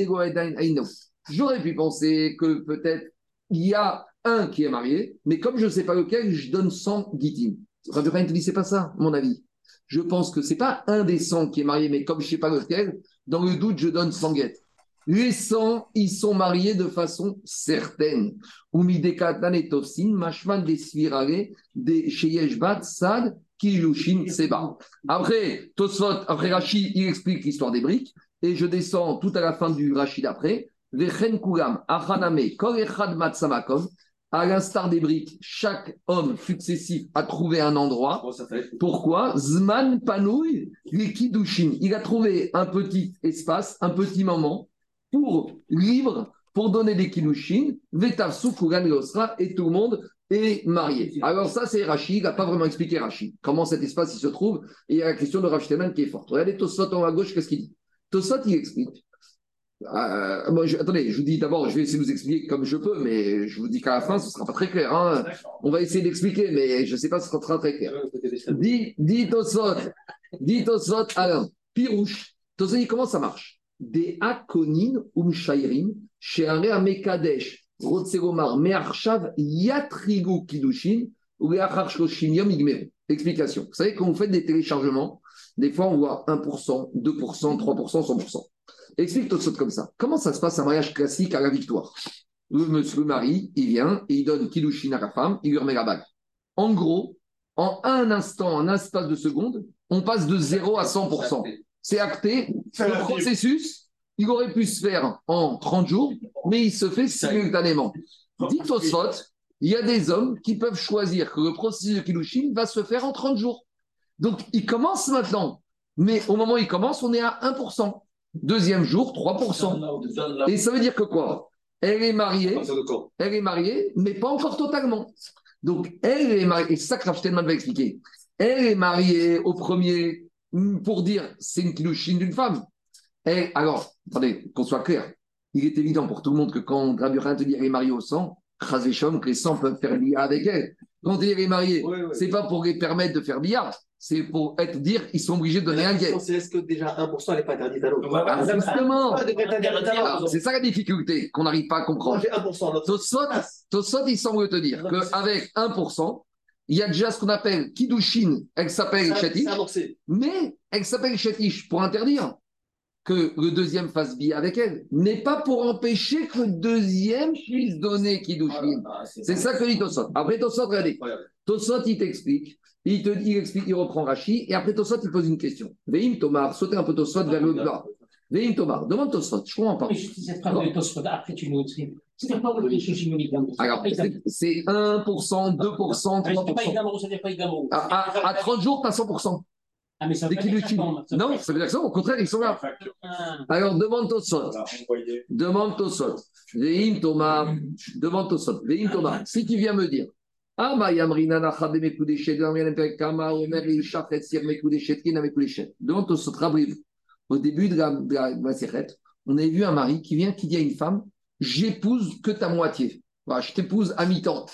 J'aurais pu penser que peut-être il y a un qui est marié, mais comme je ne sais pas lequel, je donne 100 gitim. Rabbi Yochanan te dit, c'est pas ça, mon avis. Je pense que ce n'est pas un des 100 qui est marié, mais comme je ne sais pas lequel, dans le doute, je donne 100 guettes. Les 100, ils sont mariés de façon certaine. Umidekatan et Tofsin, Mashman des des Sheyeshbat, Sad, Seba. Après, Tosfot, après Rachid, il explique l'histoire des briques. Et je descends tout à la fin du Rachid d'après. Vechen Achaname, Matsamakom. À l'instar des briques, chaque homme successif a trouvé un endroit. Pourquoi? Zman Panouy, Kidushin. Il a trouvé un petit espace, un petit moment pour libre, pour donner des kilushin, Vetavsu Kugan et tout le monde est marié. Alors ça, c'est Rachid, il n'a pas vraiment expliqué Rachid, comment cet espace il se trouve, et il y a la question de Rachid qui est forte. Regardez Tosot en haut à gauche, qu'est-ce qu'il dit? Tosot, il explique. Euh, je, attendez, je vous dis d'abord, je vais essayer de vous expliquer comme je peux, mais je vous dis qu'à la fin, ce ne sera pas très clair. Hein. On va essayer d'expliquer, mais je ne sais pas si ce sera très clair. Dis, dis Tosot, dis Tosot, Alain, Pirouche. Tosot, comment ça marche? Des akonin umshairin, chez un mekadesh, rotsegomar, mearshav, yatrigu kidushin. Explication. Vous savez, quand vous faites des téléchargements, des fois on voit 1%, 2%, 3%, 100%. Explique tout ça comme ça. Comment ça se passe un mariage classique à la victoire? Le monsieur le mari, il vient et il donne Kiddushin à la femme, il lui remet la bague. En gros, en un instant, en un espace de seconde, on passe de 0 à 100%. C'est acté. Le processus, il aurait pu se faire en 30 jours, mais il se fait simultanément. Dites au SOT, il y a des hommes qui peuvent choisir que le processus de Kiddushin va se faire en 30 jours. Donc, il commence maintenant. Mais au moment où il commence, on est à 1%. Deuxième jour, 3%. Et ça veut dire que quoi? Elle est mariée, elle est mariée, mais pas encore totalement. Donc, elle est mariée, et c'est ça que Rav va expliquer. Elle est mariée au premier pour dire c'est une kilouchine d'une femme. Et alors, attendez, qu'on soit clair, il est évident pour tout le monde que quand Rabbi te dit elle est mariée au sang, que les sangs peuvent faire billard avec elle. Quand elle est mariée, c'est pas pour les permettre de faire billard, c'est pour être dire qu'ils sont obligés de donner un guet. C'est est-ce que déjà 1% n'est pas interdit à l'autre? Ah, Justement, c'est ça la difficulté qu'on n'arrive pas à comprendre. J'ai 1%. Tosot, il semble te dire qu'avec 1%, il y a déjà ce qu'on appelle Kidushin, elle s'appelle Chetish, mais elle s'appelle Chetish pour interdire que le deuxième fasse bien avec elle, n'est pas pour empêcher que le deuxième puisse donner Kiddushin. c'est ça que dit Tosot. Après Tosot, regardez. Tosot, il t'explique. Il te dit, il explique, il reprend Rashi, et après Tosot, il pose une question. Veim Tomar, sautez un peu Tosot vers le bas. Veim Tomar, demande Tosot, je comprends pas. cette phrase de Tosot, après tu nous c'est pas Alors, c'est 1%, 2%, 3%. À, à 30 jours, tu as 100%. Ah, mais ça veut dire Non, ça veut dire que ça, au contraire, ils sont là. Alors, demande Tosot. Demande Tosot. Veim Thomas. Demande Tosot. Veim Thomas. Si tu viens me dire, ah, de. Demande Tosot. Rabrive. Au début de la, de la, on a vu un mari qui vient, qui dit à une femme, j'épouse que ta moitié. Voilà, je t'épouse à mi-temps.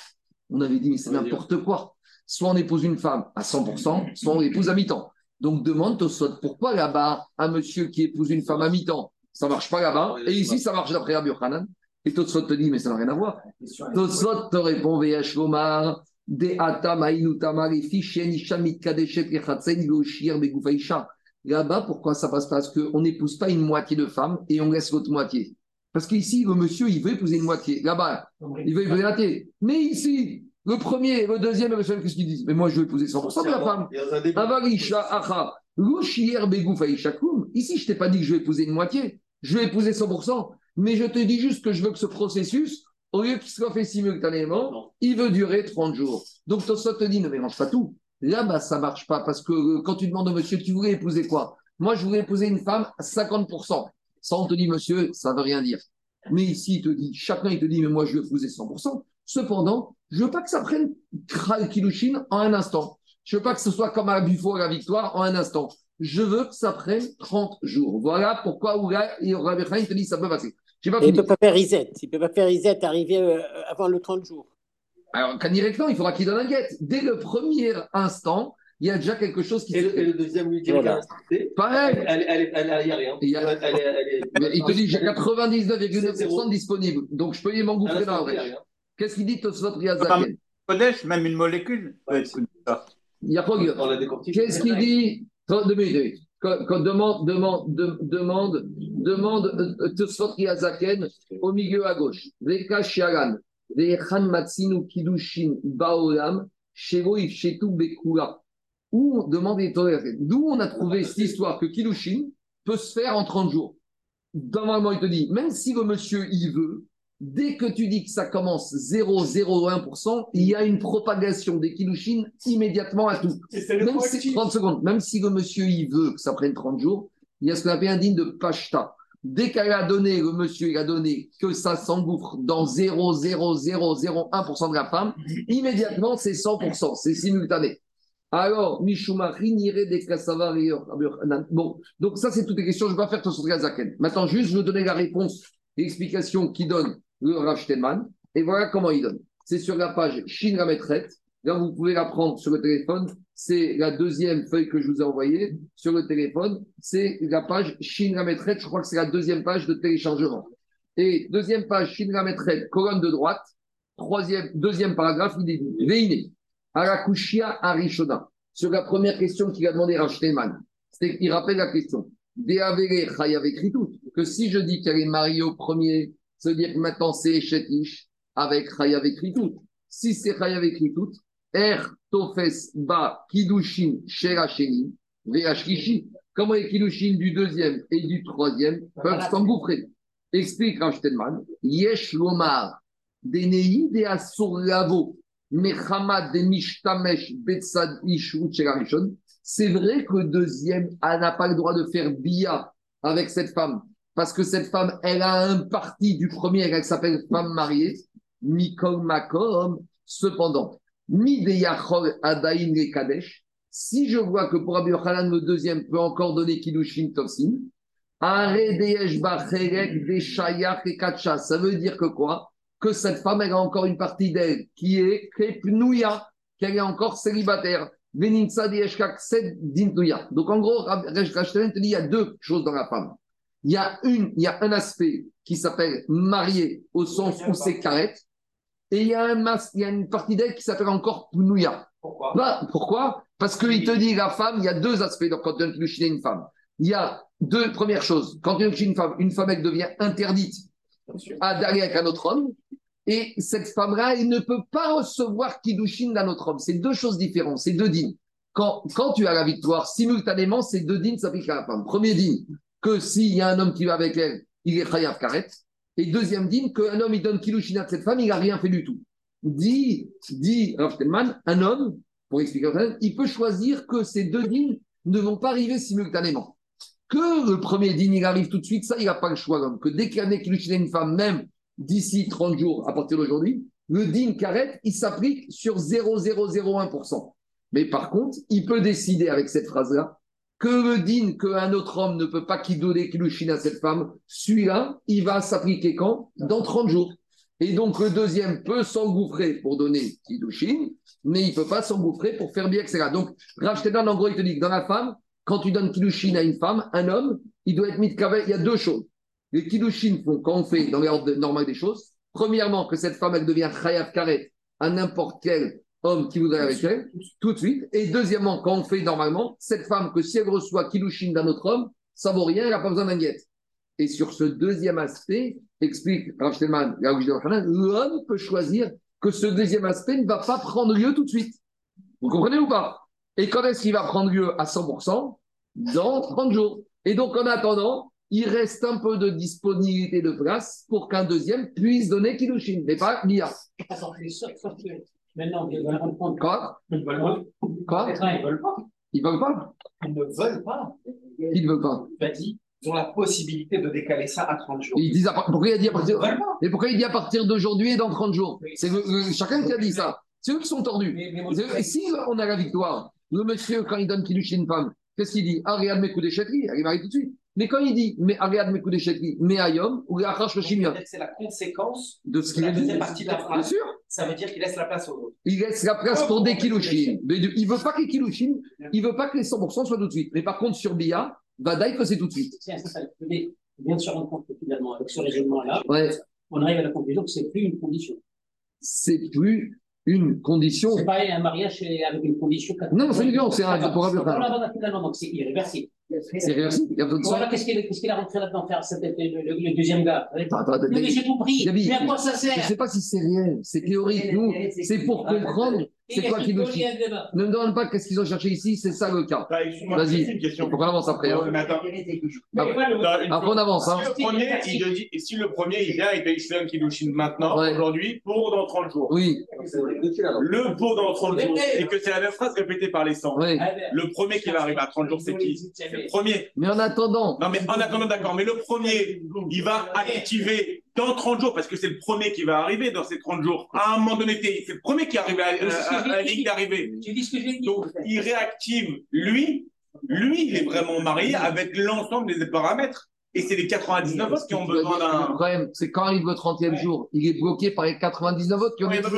On avait dit, mais c'est n'importe quoi. Soit on épouse une femme à 100%, soit on l'épouse à mi-temps. Donc demande Tosot, pourquoi là-bas, un monsieur qui épouse une femme à mi-temps, ça ne marche pas là-bas, et ici, ça marche d'après Rabbi Hanan Et Tosot te dit, mais ça n'a rien à voir. Tosot te répond, Veyash Lomar, De Là-bas, pourquoi ça passe pas? Parce qu'on n'épouse pas une moitié de femme et on laisse l'autre moitié. Parce qu'ici, le monsieur, il veut épouser une moitié. Là-bas, il veut épouser la moitié. Mais ici, le premier, le deuxième et le troisième, qu'est-ce qu'ils disent? Mais moi, je veux épouser 100% de la femme. Ici, je ne t'ai pas dit que je vais épouser une moitié. Je vais épouser 100%. Mais je te dis juste que je veux que ce processus, au lieu qu'il soit fait simultanément, il veut durer 30 jours. Donc, ça te dit, ne mélange pas tout. Là-bas, ça ne marche pas parce que euh, quand tu demandes au monsieur, tu voulais épouser quoi? Moi, je voulais épouser une femme à 50%. Ça, on te dit, monsieur, ça ne veut rien dire. Mais ici, il te dit, chacun, il te dit, mais moi, je veux épouser 100%. Cependant, je ne veux pas que ça prenne Kral Kilushin en un instant. Je ne veux pas que ce soit comme à Buffo à la victoire en un instant. Je veux que ça prenne 30 jours. Voilà pourquoi il te dit ça peut passer. il ne peut pas faire reset. Il ne peut pas faire reset arriver euh, avant le 30 jours. Alors, directement, il faudra qu'il donne un guet. Dès le premier instant, il y a déjà quelque chose qui et, le, et le deuxième lui dit voilà. Pareil. Elle, elle, elle, elle, y a rien. Il, y a... il te dit j'ai 99,9% disponible. Donc je peux y m'engouffrer dans la Qu'est-ce qu'il dit Tosfot Riazaken même une molécule. Il y a pas Qu'est-ce qu'il dit Deux minutes. Quand, demande, demande, demande, demande euh, Tosfot Riazaken au milieu à gauche. Veka Shiaran. Vechan Matsinu Kidushin Baolam. Shevo Ifshetu Bekula où on demande D'où on a trouvé cette histoire que Kilushin peut se faire en 30 jours? Normalement, il te dit, même si le monsieur y veut, dès que tu dis que ça commence 0,01%, il y a une propagation des Kilushin immédiatement à tout. Même si, 30 secondes, même si le monsieur y veut que ça prenne 30 jours, il y a ce qu'on appelle un digne de Pashta. Dès qu'elle a donné, le monsieur il a donné que ça s'engouffre dans 0,0001% de la femme, immédiatement c'est 100%, c'est simultané. Alors, Mishuma, des Bon, donc ça, c'est toutes les questions. Je vais pas faire tout sur Gazaken. Maintenant, juste, je vais donner la réponse, l'explication qui donne le Rav Et voilà comment il donne. C'est sur la page Shin Rametret. Là, vous pouvez la prendre sur le téléphone. C'est la deuxième feuille que je vous ai envoyée sur le téléphone. C'est la page Shin Rametret. Je crois que c'est la deuxième page de téléchargement. Et deuxième page Shin Rametret, colonne de droite. Troisième, deuxième paragraphe, il est Veine. Arakushia Arishona. Sur la première question qu'il a demandé à c'est il rappelle la question. Que si je dis qu'elle est mariée au premier, Ça dire que maintenant c'est Echetish avec Chayav Kritout. Si c'est Chayav Kritout, Er Tofes Ba Kidushin Sheracheni Veashkishi. Comment les Kidushin du deuxième et du troisième peuvent s'engouffrer? Explique Rachtenman. Yesh Lomar Denei de Asur Lavo C'est vrai que le deuxième n'a pas le droit de faire bia avec cette femme, parce que cette femme, elle a un parti du premier, elle s'appelle femme mariée, Mikol Makom. Cependant, Mideyachol Adain Kadesh, si je vois que pour Rabbi Yochanan, le deuxième peut encore donner Kiddushin Tofsin, ça veut dire que quoi? Que cette femme, elle a encore une partie d'elle qui est Krepnouya, qu'elle est encore célibataire. Donc en gros, Rachel te dit il y a deux choses dans la femme. Il y a, une, il y a un aspect qui s'appelle marié au sens où c'est carrette, et il y, a un il y a une partie d'elle qui s'appelle encore Pnouya. Pourquoi? Bah, Pourquoi? Parce qu'il te dit la femme, il y a deux aspects donc, quand tu donnes une femme. Il y a deux premières choses. Quand tu donnes une femme, une femme, elle devient interdite à d'aller avec un autre homme. Et cette femme-là, elle ne peut pas recevoir Kiddushin d'un autre homme. C'est deux choses différentes, c'est deux dînes. Quand, tu as la victoire, simultanément, ces deux dînes s'appliquent à la femme. Premier dîne, que s'il y a un homme qui va avec elle, il est chayav karet. Et deuxième dîne, qu'un homme, il donne Kiddushin à cette femme, il n'a rien fait du tout. Dit, dit un homme, pour expliquer, il peut choisir que ces deux dînes ne vont pas arriver simultanément. Que le premier dîne, il arrive tout de suite, ça, il n'a pas le choix, l'homme. Que dès qu'il y a un une femme, même d'ici 30 jours à partir d'aujourd'hui, le din karet, il s'applique sur 0,001%. Mais par contre, il peut décider avec cette phrase-là que le din qu'un autre homme ne peut pas kidouler kilushin à cette femme, celui-là, il va s'appliquer quand? Dans 30 jours. Et donc le deuxième peut s'engouffrer pour donner kilushin, mais il ne peut pas s'engouffrer pour faire bien, etc. Donc Rav en gros, il te dit que dans la femme, quand tu donnes kilushin à une femme, un homme, il doit être de Il y a deux choses. Les kiddushin font, quand on fait dans l'ordre normal des choses, premièrement, que cette femme, elle devient chayav karet à n'importe quel homme qui voudrait avec elle, tout de suite. Et deuxièmement, quand on fait normalement, cette femme, que si elle reçoit kiddushin d'un autre homme, ça vaut rien, elle n'a pas besoin d'un guette. Et sur ce deuxième aspect, explique Rav l'homme peut choisir que ce deuxième aspect ne va pas prendre lieu tout de suite. Vous comprenez ou pas? Et quand est-ce qu'il va prendre lieu à 100% Dans 30 jours. Et donc, en attendant, il reste un peu de disponibilité de place pour qu'un deuxième puisse donner Kilushin, mais pas Mia. Maintenant, ils veulent. Quoi? Ils veulent pas. Quoi? Ils veulent pas. Ils veulent pas? Ils ne veulent pas. Ils ne veulent pas. Dit ils ont la possibilité de décaler ça à 30 jours. Ils disent pourquoi il a dit à partir, pourquoi il dit à partir d'aujourd'hui et dans 30 jours? C'est chacun qui a dit ça. C'est eux qui sont tordus. Mais- mais moi, C'est eux- Et si on a la victoire, le monsieur, quand il donne Kilushin femme, qu'est-ce qu'il dit? Ah, regarde mes coups d'écheckerie, elle est mariée tout de suite. Mais quand il dit Mais regarde mes coups d'écheckerie, mais ayom, ou C'est la conséquence de ce qu'il a dit, deuxième partie de la bien sûr. Ça veut dire qu'il laisse la place aux autres. Il laisse la place pour des kilouchines. Il veut pas que les kilouchines, il veut pas que les 100% soient tout de suite. Mais par contre, sur Bia, Vadaï que c'est tout de suite. C'est c'est ça. Mais bien compte que finalement, avec ce raisonnement-là, on arrive à la conclusion que c'est plus une condition. C'est plus une condition. C'est pas un mariage avec une condition. Non, c'est non, c'est un donc c'est irréversible. C'est Voilà, qu'est-ce qu'il a rentré là-dedans faire cette- le, le- le deuxième gars? Attends, attends, mais j'ai compris. Mais à quoi ça Je sert? ne sais pas si c'est réel, c'est théorique. Nous, c'est pour comprendre c'est quoi qui nous chie. Ne me demande pas qu'est-ce qu'ils ont cherché ici, c'est ça le cas. Bah, Vas-y. c'est une question. Faut qu'on avance après. hein. Après, on avance. Hein. Si le premier, il dit, si le premier, il vient, il fais un Kiddushin maintenant, Ouais. aujourd'hui, pour dans 30 jours. Oui, Le pour dans 30 jours, et que c'est la même phrase répétée par les 100. oui. Le premier qui va arriver à 30 jours, c'est qui C'est le premier. Mais en attendant, Non, mais en attendant, d'accord, mais le premier, il va activer dans 30 jours, parce que c'est le premier qui va arriver dans ces 30 jours. À un moment donné, c'est le premier qui arrive à, à- à la ligne d'arrivée. J'ai dit ce que j'ai dit. Donc, il réactive lui. Lui, il est vraiment marié avec l'ensemble des paramètres. Et c'est les 99 autres qui ont besoin le d'un. problème, c'est quand arrive le 30e jour, il est bloqué par les 99 autres qui ont été bah,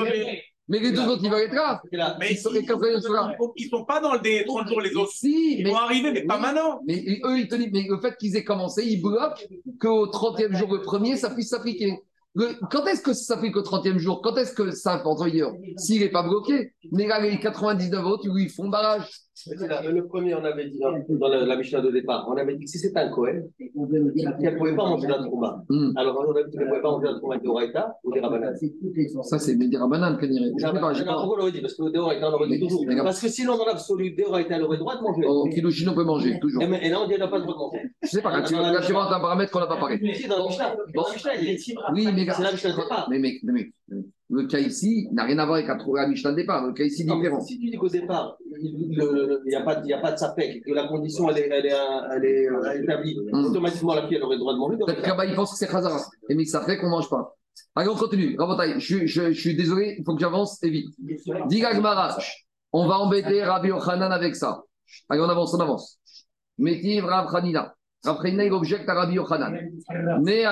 Mais les deux autres, ils vont être là. Mais Ils sont les 99 sont là. ils sont pas dans le délai 30 jours, les autres. Si, Ils mais vont arriver, mais pas Oui. maintenant. Mais eux, ils te disent, mais le fait qu'ils aient commencé, ils bloquent qu'au 30e jour, le premier, ça puisse s'appliquer. Le- Quand est-ce que ça s'applique au 30e jour? Quand est-ce que ça, entre dire S'il n'est pas bloqué, mais là, les 99 autres, ils font barrage. Le premier, on avait dit dans la, la Mishnah de départ, on avait dit que si c'était un Kohen, il ne pouvait pas manger la trouma. Hmm. Alors, on avait dit qu'il ne pouvait pas manger la trouma de Oraïta ou des Rabanan. Ça, c'est des rabanan, pas. Pourquoi on l'aurait dit Parce que Deoraita, on aurait dit toujours. Parce que sinon, dans l'absolu, Deoraita, elle aurait le droit de manger. Au Kiddushin, on peut manger, toujours. Et, mais- et là, on dit qu'elle n'a pas le droit de manger. Je sais pas, quand tu, rentres un paramètre qu'on n'a pas parlé. Oui, mais C'est la Mishnah de départ. Mais mec, mais mec, le cas ici n'a rien à voir avec la la Mishnah de départ. Le cas ici est différent. Si tu dis qu'au départ, il n'y a, pas de- il y a pas de sapec, que la condition elle est, elle est, elle est, établie, Mm. automatiquement la fille elle aurait le droit de manger. Peut-être là-bas, il pense que c'est Khazara. Et mais ça fait qu'on ne mange pas. Allez, on continue. Rabotaï, je, suis- je, je suis désolé, il faut que j'avance et vite. Diga on va embêter Rabbi Yochanan avec ça. Allez, on avance, on avance. Métiv Rav Hanina. Rav Hanina, il objecte à Rabbi Yochanan. Mais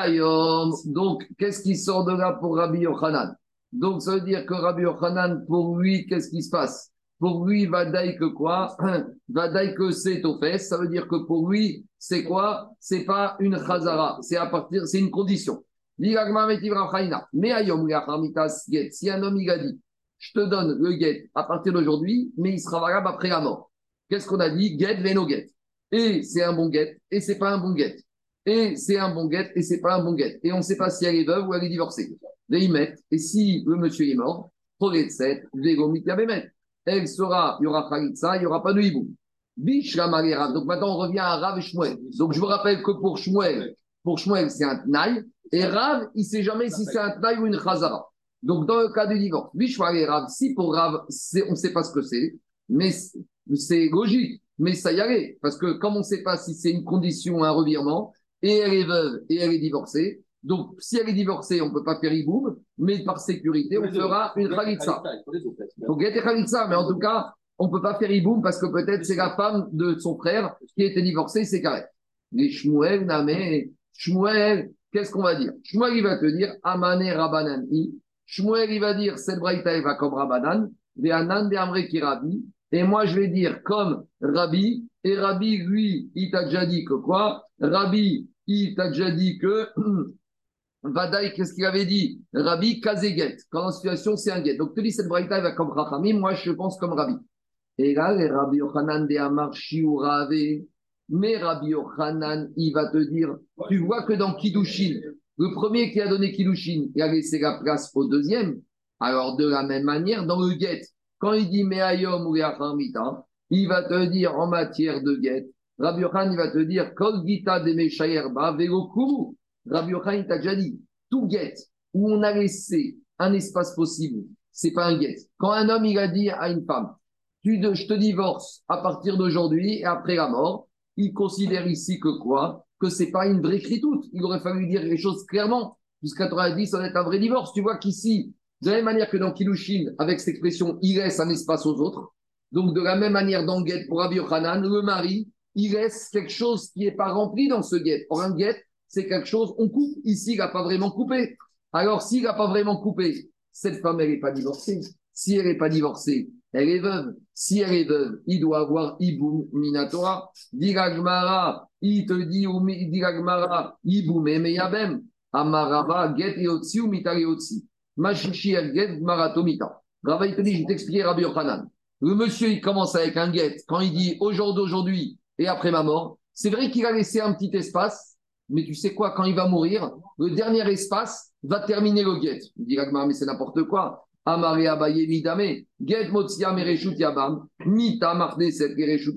donc, qu'est-ce qui sort de là pour Rabbi Yochanan? Donc, ça veut dire que Rabbi Yochanan, pour lui, qu'est-ce qui se passe? Pour lui, Vadaï que quoi? Vadaï que c'est aux fesses. Ça veut dire que pour lui, c'est quoi? C'est pas une chazara. C'est à partir, c'est une condition. Si un homme, il a dit, je te donne le get à partir d'aujourd'hui, mais il sera valable après la mort. Qu'est-ce qu'on a dit? Get, veno get. Et c'est un bon get, et c'est pas un bon get. Et c'est un bon get, et c'est pas un bon get. Et on ne sait pas si elle est veuve ou elle est divorcée. Et si le monsieur est mort, Progetset, Yabemet. Elle sera, il y aura Khalitsa, il n'y aura pas de hibou. Donc maintenant, on revient à Rav et Shmuel. Donc je vous rappelle que pour Shmuel, pour Shmuel, c'est un Tnaï. Et Rav, il ne sait jamais si c'est un Tnaï ou une Khazara. Donc dans le cas du divorce, Rav, si pour Rav, on ne sait pas ce que c'est, mais c'est- logique. Mais ça y allait. Parce que comme on ne sait pas si c'est une condition, un revirement, et elle est veuve et elle est divorcée, donc si elle est divorcée, on ne peut pas faire hiboum, mais par sécurité, on fera une Khalitsa. Donc, il y a Khalitsa, mais en tout cas, on ne peut pas faire Iboum parce que peut-être c'est la femme de son frère qui était divorcée, c'est carré. Mais Shmuel, Namé, Shmuel, qu'est-ce qu'on va dire? Shmuel, il va te dire Amane Rabanan i. Shmuel, il va dire Cette braïta, va comme Rabanan, Ve'anan Ve'amre ki Rabbi. Et moi, je vais dire comme Rabbi. Et Rabbi, lui, il t'a déjà dit que quoi? Rabbi, il t'a déjà dit que Vadaï, qu'est-ce qu'il avait dit? Rabbi Kazeget. Quand la situation, c'est un get. Donc, tu dis, cette braïta, elle va comme Rachamim. Moi, je pense comme Rabbi. Et là, les Rabbi Yochanan de Amar Shiurave. Mais Rabbi Yochanan, il va te dire, tu vois que dans Kiddushin, le premier qui a donné Kiddushin, il a laissé la place au deuxième. Alors, de la même manière, dans le get, quand il dit Meayom ou Yachamita, il va te dire en matière de get, Rabbi Yochanan, il va te dire, Kol Gita de Meshayerba, Vegoku. Rabbi Yochanan, t'a déjà dit, tout get où on a laissé un espace possible, c'est pas un get. Quand un homme, il a dit à une femme, tu de- je te divorce à partir d'aujourd'hui et après la mort, il considère ici que quoi? Que c'est pas une vraie écriture. Il aurait fallu dire les choses clairement. Jusqu'à 90, ça être un vrai divorce. Tu vois qu'ici, de la même manière que dans Kilushin, avec cette expression, il laisse un espace aux autres. Donc, de la même manière dans Get, pour Rabbi Yochanan, le mari, il laisse quelque chose qui n'est pas rempli dans ce Get. Or, un Get, c'est quelque chose, on coupe. Ici, il n'a pas vraiment coupé. Alors, s'il n'a pas vraiment coupé, cette femme, elle n'est pas divorcée. Si elle n'est pas divorcée, elle est veuve. Si elle est veuve, il doit avoir Iboum Minatora. Diragmara, il te dit, Diragmara, Iboum Emeyabem. Amarava, Get Yotsi ou Mita Yotsi. Machichi Get Maratomita. Rava, il te dit, je vais t'expliquer Rabbi Yochanan. Le monsieur, il commence avec un get. Quand il dit au jour d'aujourd'hui et après ma mort, c'est vrai qu'il a laissé un petit espace, mais tu sais quoi, quand il va mourir, le dernier espace va terminer le get. Il dit Ragmar, mais c'est n'importe quoi. Amare abaye midame, get yabam,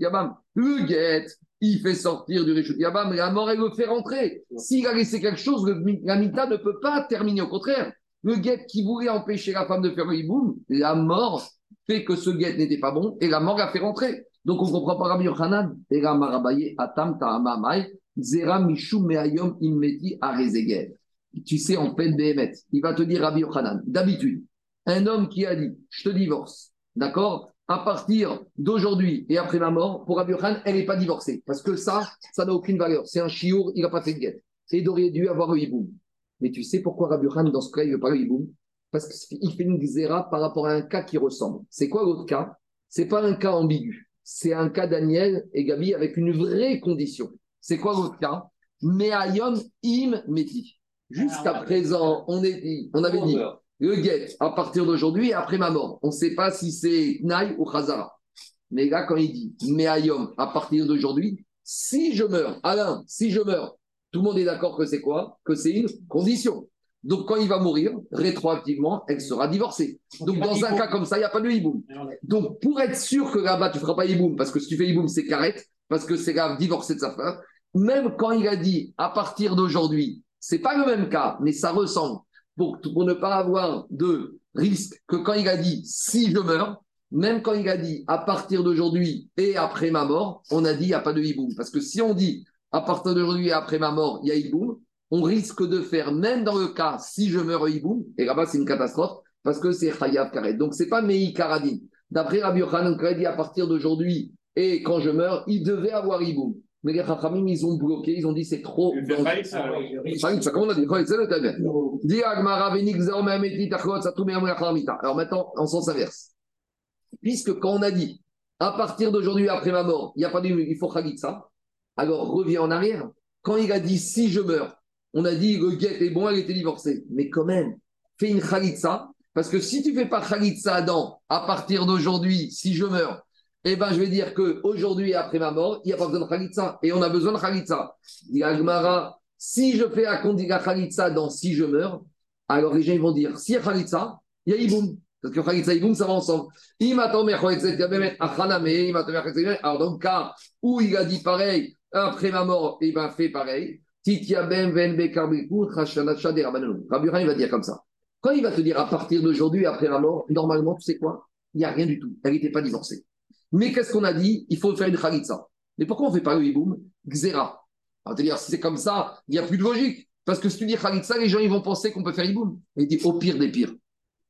yabam. Le get, il fait sortir du reshut yabam, la mort, elle le fait rentrer. S'il a laissé quelque chose, le- la mita ne peut pas terminer. Au contraire, le get qui voulait empêcher la femme de faire le hiboum, la mort fait que ce guet n'était pas bon et la mort l'a fait rentrer. Donc on comprend pas Rabbi Yochanan. Et la marabaye atam zera mishu meayom arezeged. Tu sais, en peine béhémet, il va te dire Rabbi Yochanan. D'habitude, un homme qui a dit je te divorce, d'accord? À partir d'aujourd'hui et après ma mort, pour Rabbi Yochanan, elle n'est pas divorcée. Parce que ça, ça n'a aucune valeur. C'est un chiour, il n'a pas fait de guet. Et il aurait dû avoir le hiboum. Mais tu sais pourquoi Rabbi Yochanan, dans ce cas, il ne veut pas le hiboum parce qu'il fait une xéra par rapport à un cas qui ressemble. C'est quoi l'autre cas? C'est pas un cas ambigu. C'est un cas Daniel et Gabi avec une vraie condition. C'est quoi l'autre cas? Meayom im meti. Jusqu'à présent, on, est dit, on avait dit le get à partir d'aujourd'hui et après ma mort. On ne sait pas si c'est Naï ou Khazara. Mais là, quand il dit Mais Ayom, à partir d'aujourd'hui, si je meurs, Alain, si je meurs, tout le monde est d'accord que c'est quoi? Que c'est une condition. Donc, quand il va mourir, rétroactivement, elle sera divorcée. Donc, dans un cas comme ça, il n'y a pas de hiboum. Donc, pour être sûr que là-bas, tu ne feras pas hiboum, parce que si tu fais hiboum, c'est carrette, parce que c'est grave divorcé de sa femme, même quand il a dit à partir d'aujourd'hui, c'est pas le même cas, mais ça ressemble, pour, ne pas avoir de risque que quand il a dit si je meurs, même quand il a dit à partir d'aujourd'hui et après ma mort, on a dit il n'y a pas de hiboum. Parce que si on dit à partir d'aujourd'hui et après ma mort, il y a hiboum, on risque de faire, même dans le cas si je meurs hiboum, et là-bas c'est une catastrophe, parce que c'est Chayav Karet. Donc c'est pas Mei Karadin. D'après Rabbi Yochanan, dit à partir d'aujourd'hui et quand je meurs, il devait avoir hiboum. Mais les Chachamim, ils ont bloqué, ils ont dit c'est trop. Ça, alors. Ça, comment on a dit? Maintenant, en sens inverse. Puisque quand on a dit à partir d'aujourd'hui, après ma mort, il n'y a pas de il faut Khalitsa, alors reviens en arrière. Quand il a dit si je meurs, on a dit le guet est bon, elle était divorcée. Mais quand même, fais une Khalitsa, parce que si tu fais pas Khalitsa Adam, à partir d'aujourd'hui, si je meurs, eh ben, je vais dire que aujourd'hui après ma mort, il n'y a pas besoin de Khalitsa. Et on a besoin de Khalitsa. Dit Agmara, si je fais la Khalitsa dans si je meurs, alors les gens ils vont dire, s'il y a il y a Iboum. Parce que Khalitsa et Iboum, ça va ensemble. Alors dans le cas où il a dit pareil, après ma mort, il va fait pareil. Rabbi il va dire comme ça. Quand il va te dire à partir d'aujourd'hui, après la mort, normalement, tu sais quoi? Il n'y a rien du tout. Elle n'était pas divorcée. Mais qu'est-ce qu'on a dit? Il faut faire une khalitsa. Mais pourquoi on ne fait pas le hiboum? Xéra. C'est-à-dire, si c'est comme ça, il n'y a plus de logique. Parce que si tu dis khalitsa, les gens ils vont penser qu'on peut faire hiboum. Il dit au pire des pires.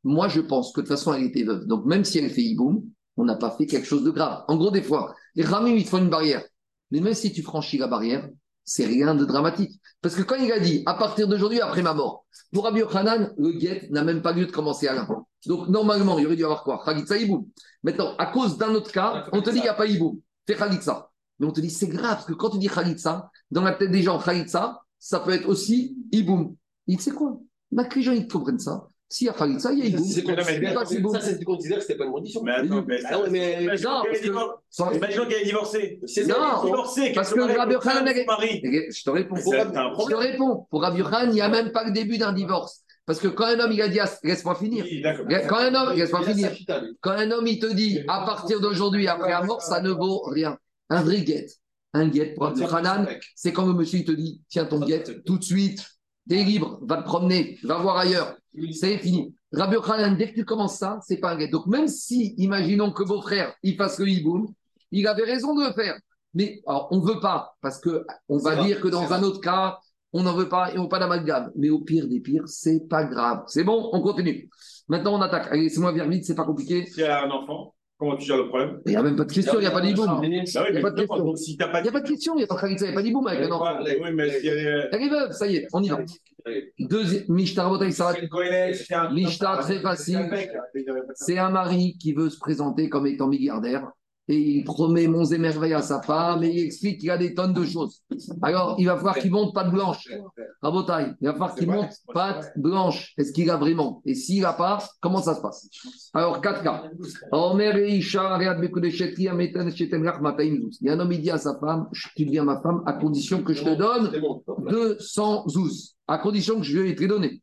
Moi, je pense que de toute façon, elle était veuve. Donc, même si elle fait hiboum, on n'a pas fait quelque chose de grave. En gros, des fois, les ramim, ils font une barrière. Mais même si tu franchis la barrière, c'est rien de dramatique. Parce que quand il a dit, à partir d'aujourd'hui, après ma mort, pour Rabbi Yochanan, le guet n'a même pas lieu de commencer à l'avant. Donc, normalement, il aurait dû avoir quoi? Khalitsa Iboum. Maintenant, à cause d'un autre cas, on te dit qu'il n'y a pas Iboum. Fais Khalitsa. Mais on te dit, c'est grave, parce que quand tu dis Khalitsa, dans la tête des gens, Khalitsa, ça peut être aussi Iboum. Il c'est quoi? Que les gens, ils comprennent ça. S'il y a Khalitsa, il y a Iboum. C'est Ça, c'est tu considères que c'était pas une condition. Mais attends, mais Ah ouais, mais- Imaginons Non, qu'elle est est divorcée. C'est Non. ça. Divorcée, Parce que Rabbi mari. Je te réponds. Je te réponds. Pour Rabbi Yochanan, il n'y a même pas le début d'un divorce. Parce que quand un homme, il a dit, ah, laisse-moi finir. Quand un homme, laisse-moi finir. Quand un homme, il te dit, à partir d'aujourd'hui, après la mort, ça ne vaut rien. Un vrai guet. Un guet pour Rabbi Yochanan, c'est quand le monsieur il te dit tiens ton guette tout de suite, t'es libre, va te promener, va voir ailleurs, c'est fini. Rabbi Yochanan, dès que tu commences ça, c'est pas un guet. Donc même si, imaginons que vos frères il fasse le hiboum, il avait raison de le faire. Mais alors, on ne veut pas, parce que on va C'est dire que dans c'est un autre cas, on n'en veut pas et on pas d'amalgame. Mais au pire des pires, c'est pas grave. C'est bon, on continue. Maintenant, on attaque. Allez, laissez-moi vers vite, c'est pas compliqué. Si elle a un enfant, comment tu gères le problème? Il n'y a même pas de question, il n'y a pas d'hiboum. Bah question. t'as pas Il n'y a pas de question, il n'y a pas de khalitsa, il n'y a pas d'hiboum avec un enfant. Oui, mais si elle est. Elle est veuve, ça y est, on y va. Deuxième, Mishta Rabotai Sarat, Mishta, très facile. Là. c'est un mari qui veut se présenter comme étant milliardaire et il promet monts et merveilles à sa femme et il explique qu'il y a des tonnes de choses. Alors, il va falloir qu'il monte patte blanche. Rabotai, il va falloir qu'il monte patte blanche. Est-ce qu'il a vraiment? Et s'il n'a pas, comment ça se passe? Alors, 4 cas. Il y a un homme, il dit à sa femme Tu deviens ma femme à condition que je te donne C'est bon. 200 zouz, à condition que je lui ai été donné.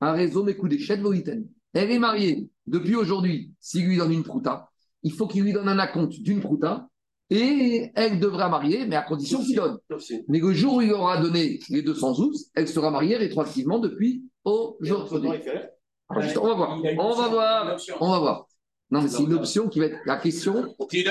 Un réseau m'écoute chez Voïten. Elle est mariée depuis aujourd'hui. S'il lui donne une prouta, il faut qu'il lui donne un acompte d'une prouta et elle devra marier, mais à condition qu'il donne. Aussi. Mais le jour où il aura donné les 200 zouz, elle sera mariée rétroactivement depuis Et aujourd'hui. Alors, juste, On va voir. On va voir. On va voir. Non, mais c'est une option qui va être la question. Il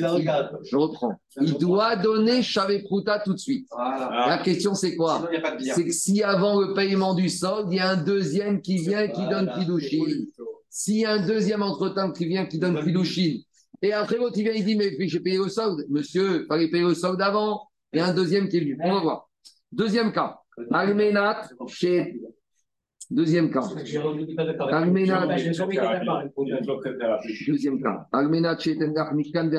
la regarde. Je reprends. Il doit donner Chavé Prouta tout de suite. Voilà. La question, c'est quoi? C'est que si avant le paiement du solde, il y a un deuxième qui vient qui donne Voilà. S'il y a un deuxième entre-temps qui vient qui donne Kidushin, et après l'autre il vient, il dit Mais j'ai payé le solde. Monsieur, il fallait payer le solde avant. Et un deuxième qui est venu. On va voir. Deuxième cas. Almenat chez. Deuxième cas. Almenat. Deuxième cas. Almenat chez Tendar Mikan.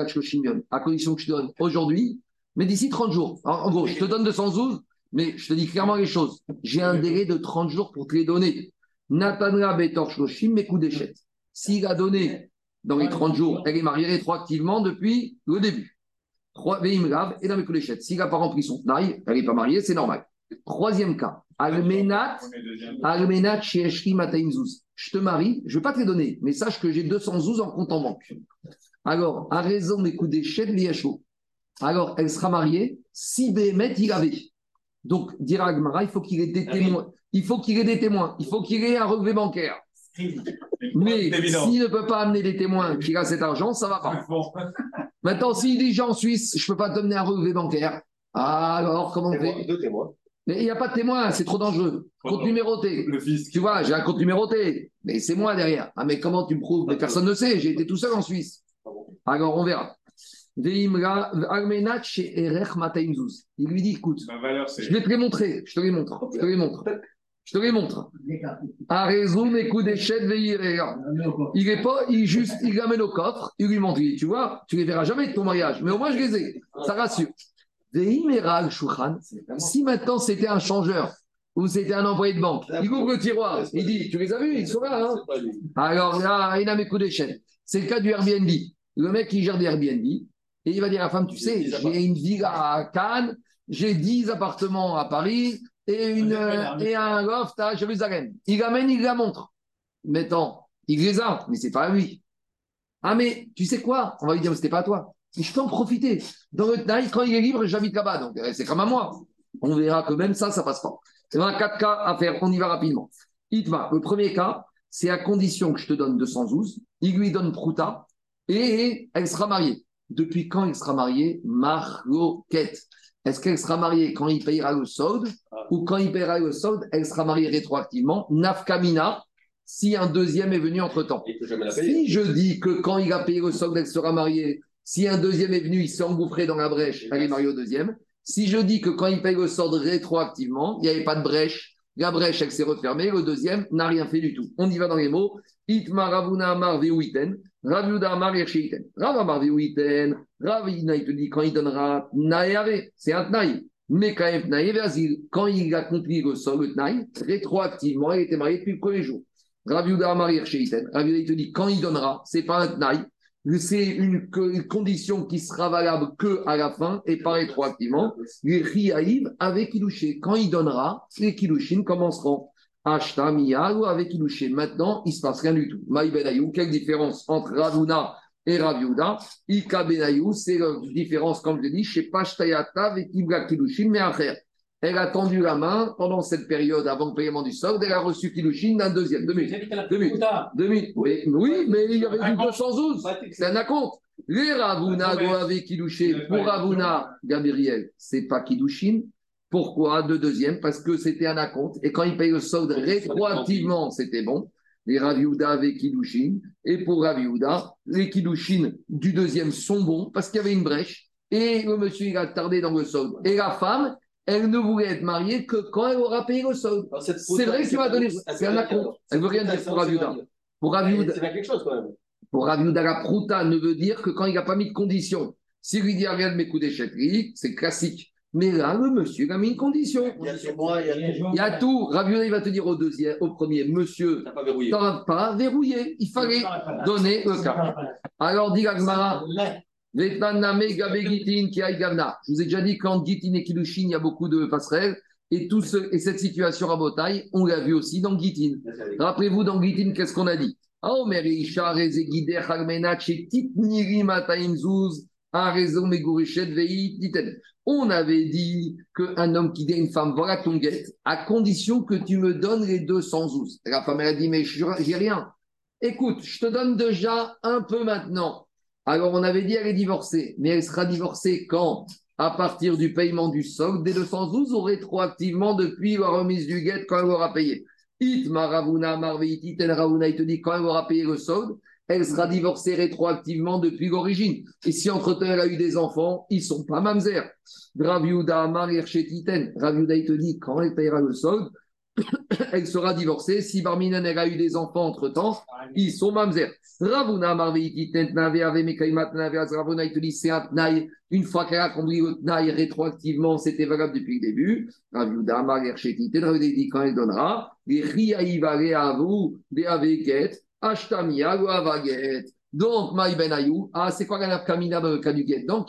À condition que je te donne aujourd'hui, mais d'ici 30 jours. En, en gros, je te donne 212, mais je te dis clairement les choses. J'ai un délai de 30 jours pour te les donner. Natanra Betor Shloshim, mes coups d'échec. S'il a donné dans les 30 jours, elle est mariée rétroactivement depuis le début. Trois, Veimrav et dans mes S'il n'a pas rempli son taille, elle n'est pas mariée, c'est normal. Troisième cas, Almenat, Almenat Sheeshri Mataimzouz. Je te marie, je ne vais pas te les donner, mais sache que j'ai 212 en compte en banque. Alors, à raison des coups d'échec, l'IHO. Alors, elle sera mariée si Béhémet il avait. Donc, dira Agmara, il faut qu'il ait des témoins. Il faut qu'il ait des témoins. Il faut qu'il ait un relevé bancaire. Mais s'il ne peut pas amener des témoins qui a cet argent, ça ne va pas. Maintenant, s'il dit en Suisse, je ne peux pas te donner un relevé bancaire. Alors, comment on fait Deux témoins. Mais il n'y a pas de témoin, c'est trop dangereux. Compte numéroté. Le fisc. Tu vois, j'ai un compte numéroté. Mais c'est moi derrière. Ah, mais comment tu me prouves? Mais personne ne sait. J'ai été tout seul en Suisse. Alors, on verra. Il lui dit écoute, Ma valeur, c'est. je vais te les montrer. Je te les montre. Je te les montre. Je te les montre. À raison, mes coups d'échec, veillera. Il est pas, il juste, il ramène au coffre, il lui montre. Tu vois, tu les verras jamais de ton mariage, mais au moins je les ai. Ça rassure. Si maintenant c'était un changeur ou c'était un employé de banque, il ouvre le tiroir, il dit Tu les as vus Ils sont là. Hein alors là, il a mes coups d'échelle. C'est le cas du Airbnb. Le mec qui gère des Airbnb, et il va dire à la femme, tu sais, j'ai une villa à Cannes, j'ai 10 appartements à Paris et, une, euh, et un loft à Jérusalem. Il ramène, il la montre. Maintenant, il les a, mais c'est pas à lui. Ah mais tu sais quoi? On va lui dire, c'était pas à toi. Mais je peux en profiter. Dans le Tnaï, quand il est libre, j'habite là-bas, donc euh, c'est comme à moi. On verra que même ça, ça passe pas. Il a quatre cas à faire, on y va rapidement. Itma, le premier cas, c'est à condition que je te donne 212, il lui donne Prouta, et elle sera mariée. Depuis quand elle sera mariée Marloquette. Est-ce qu'elle sera mariée quand il payera le solde ou quand il payera le solde, elle sera mariée rétroactivement? Nafkamina, si un deuxième est venu entre-temps. Si je dis que quand il a payé le solde, elle sera mariée, si un deuxième est venu, il s'est engouffré dans la brèche, elle est mariée au deuxième. Si je dis que quand il paye le solde rétroactivement, il n'y avait pas de brèche, la brèche, elle s'est refermée, le deuxième n'a rien fait du tout. On y va dans les mots. Itma Ravuna Amar Veuiten, Raviuda Amar Yershiten. Rav Amar Veuiten, Ravina, il te dit quand il donnera Naïave, c'est un Tnaï. Mais quand quand il a accompli le solde, le Tnaï, rétroactivement, il était marié depuis le premier jour. Raviuda Amar Yershiten. Raviuda, il te dit quand il donnera, c'est pas un Tnaï, c'est une, co- une condition qui sera valable que à la fin et pas rétroactivement. Les Riaïv avec Ilouché. Quand il donnera, les Kilouchines commenceront. Ou avec Ilouché. Maintenant, il ne se passe rien du tout. Maï Benayou, quelle différence entre Ravuna et Raviuda Ika Benayou, c'est la différence, comme je l'ai dit, chez Pashtayata avec Ibra Kilouchine, mais après. Elle a tendu la main pendant cette période avant le paiement du solde. Elle a reçu Kilouchine d'un deuxième. Deux minutes. Deux minutes. Deux minutes. Oui, oui, mais il y avait du 212. C'est un acompte. Les Ravuna doivent avec Kilouché. Pour Ravuna, Gabriel, c'est pas Kilouchine. Pourquoi Deux deuxièmes Parce que c'était un acompte. Et quand il paye le solde rétroactivement, c'était bon. Les Raviouda avec Kilouchine. Et pour Raviouda, les Kilouchines du deuxième sont bons parce qu'il y avait une brèche. Et le monsieur, il a tardé dans le solde. Et la femme, elle ne voulait être mariée que quand elle aura payé le solde. C'est vrai qu'il m'a donné. C'est un acompte. Elle veut rien dire pour Raviouda. Pour Raviouda, quelque chose quand même. pour Raviouda, la prouta ne veut dire que quand il n'a pas mis de condition. S'il lui dit rien de mes coups d'écheckerie, c'est classique. Mais là, le monsieur il a mis une condition. Il y a sur moi, il y a Il y a tout. Raviouda, il va te dire au deuxième, au premier, monsieur, T'as pas verrouillé. t'as pas verrouillé. Il fallait donner le cas. Alors, dit Gagmara. Je vous ai déjà dit qu'en Gitin et Kilushin, il y a beaucoup de passerelles. Et, tout ce, et cette situation à Botaï, on l'a vu aussi dans Gitin. Rappelez-vous, dans Gitin, qu'est-ce qu'on a dit? On avait dit qu'un homme qui dit à une femme, voilà ton guette, à condition que tu me donnes les 200 zouz. Et la femme, elle a dit, mais j'ai rien. Écoute, je te donne déjà un peu maintenant. Alors, on avait dit elle est divorcée, mais elle sera divorcée quand? À partir du paiement du solde des 212 ou rétroactivement depuis la remise du guet quand elle aura payé? It maravuna marveiti il te dit quand elle aura payé le solde, elle sera divorcée rétroactivement depuis l'origine. Et si entre-temps elle a eu des enfants, ils sont pas mamzer. Raviuda marir chetiten. Raviuda, il te dit quand elle payera le solde, elle sera divorcée. Si Barminan elle a eu des enfants entre-temps, ils sont mamzer. Ravuna tent nave ave mekaimat nave Ravuna, il te dit c'est un tnaï. Une fois qu'elle a compris le tnaï rétroactivement, c'était valable depuis le début. Raviuda marir chetiten. Raviuda, il dit quand elle donnera, les riaïvare vous, des aveket, Ashtamia ou Avaget. Donc, Maï Ben Ayou, ah, c'est quoi la nafkamina dans le cas du guet Dans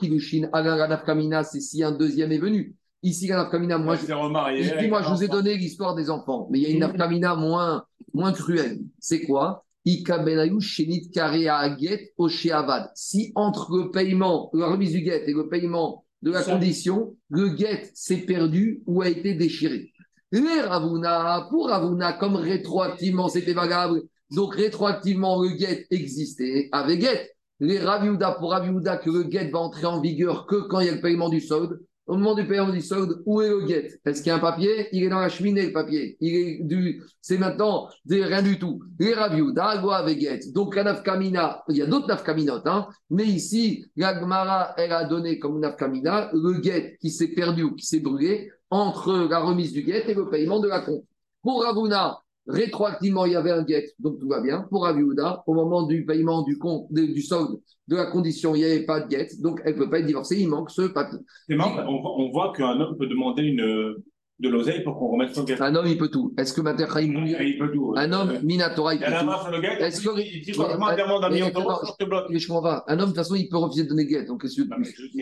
ah, la nafkamina, c'est si un deuxième est venu. Ici, la nafkamina, moi, je, je dis, moi, je vous ai donné l'histoire des enfants, mais il y a une nafkamina moins, moins cruelle. C'est quoi? Ika Ben Ayou, Shenit Karea Get, Osheavad. Si entre le paiement, la remise du guet et le paiement de la condition, le guet s'est perdu ou a été déchiré. Les Ravuna, pour Ravuna, comme rétroactivement c'était valable, donc rétroactivement le guet existait avec guet. Les Raviouda, pour Raviouda, que le guet va entrer en vigueur que quand il y a le paiement du solde. Au moment du paiement du solde, où est le guet? Est-ce qu'il y a un papier? Il est dans la cheminée, le papier. Il est du, c'est maintenant des, rien du tout. Les Raviouda, voit avec guet? Donc la nafkamina, il y a d'autres nafkaminotes, hein, mais ici, la Gemara, elle a donné comme nafkamina le guet qui s'est perdu ou qui s'est brûlé entre la remise du guet et le paiement de la compte. Pour Ravuna, rétroactivement, il y avait un guet, donc tout va bien. Pour Aviouda, au moment du paiement du compte, du solde de la condition, il n'y avait pas de guet, donc elle ne peut pas être divorcée, il manque ce papier. On voit qu'un homme peut demander une, de l'oseille pour qu'on remette son guet. Un homme, il peut tout. Est-ce que Mater Il peut tout. Un homme, Minatora, il peut tout. Est-ce que- il dit demande un million d'euros, attends, je te bloque. Mais je comprends pas. Un homme, de toute façon, il peut refuser de donner guet. Donc,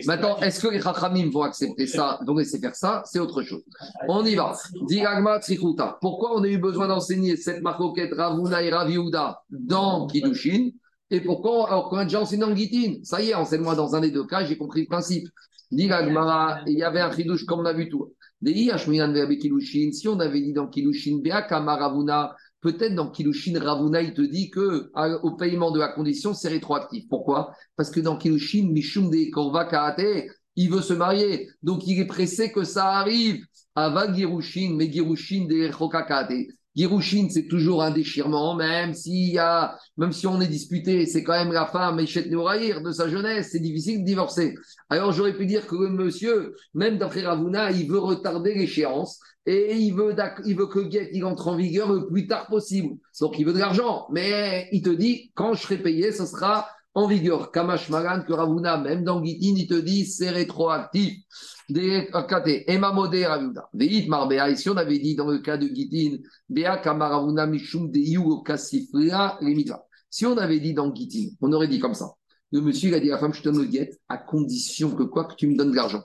Maintenant, est-ce que les Chachamim vont accepter ça, vont laisser faire ça? C'est autre chose. On y va. Diragma Tzikuta. Pourquoi on a eu besoin d'enseigner cette marcoquette Ravuna et Raviouda dans Kiddushin? Et pourquoi, alors qu'on a déjà enseigné en Gitin Ça y est, enseigne-moi dans un des deux cas, j'ai compris le principe. Diragma, il y avait un Chidush comme on a vu tout. Si on avait dit dans Kiddushin, Be'akama Ravuna, peut-être dans Kiddushin, Ravuna, il te dit que au paiement de la condition, c'est rétroactif. Pourquoi? Parce que dans Kiddushin, Mishum de Korva il veut se marier. Donc il est pressé que ça arrive. Ava Girushin, mais Girushin de Chokakate. Girushin, c'est toujours un déchirement, même s'il y a, même si on est disputé, c'est quand même la femme, Echet Neoraïr, de sa jeunesse, c'est difficile de divorcer. Alors j'aurais pu dire que le monsieur, même d'après Ravuna, il veut retarder l'échéance et il veut, il veut que le guet il entre en vigueur le plus tard possible. Donc il veut de l'argent, mais il te dit quand je serai payé, ce sera en vigueur. Kamash Magan, que Ravuna, même dans Gitin, il te dit c'est rétroactif. Marbea, ici on avait dit dans le cas de Gitin. Si on avait dit dans Gitin, on aurait dit comme ça. Le monsieur, il a dit à la femme, je te le guet à condition que quoi que tu me donnes de l'argent.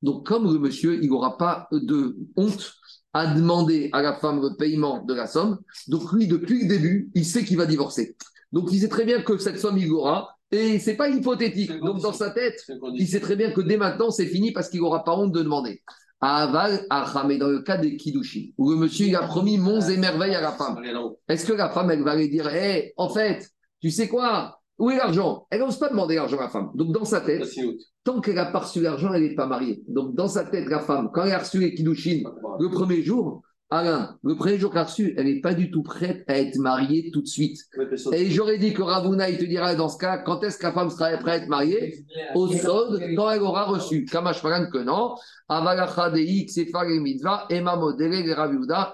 Donc, comme le monsieur, il n'aura pas de honte à demander à la femme le paiement de la somme, donc lui, depuis le début, il sait qu'il va divorcer. Donc, il sait très bien que cette somme, il l'aura, et c'est pas hypothétique. Donc, dans sa tête, il sait très bien que dès maintenant, c'est fini parce qu'il n'aura pas honte de demander. À Aval, à Ramé, dans le cas des Kiddushin, où le monsieur, il a promis monts et merveilles à la femme. Est-ce que la femme, elle va lui dire, hé, en fait, tu sais quoi? Où est l'argent? Elle n'ose pas demander l'argent à la femme. Donc, dans sa tête, tant qu'elle n'a pas reçu l'argent, elle n'est pas mariée. Donc, dans sa tête, la femme, quand elle a reçu les Kiddushin le premier jour, Alain, le premier jour qu'elle a reçu, elle n'est pas du tout prête à être mariée tout de suite. Et j'aurais dit que Ravuna, il te dira dans ce cas, quand est-ce que la femme sera prête à être mariée? Au solde, quand elle aura reçu. Kamash Fagan que non. Emma Modele,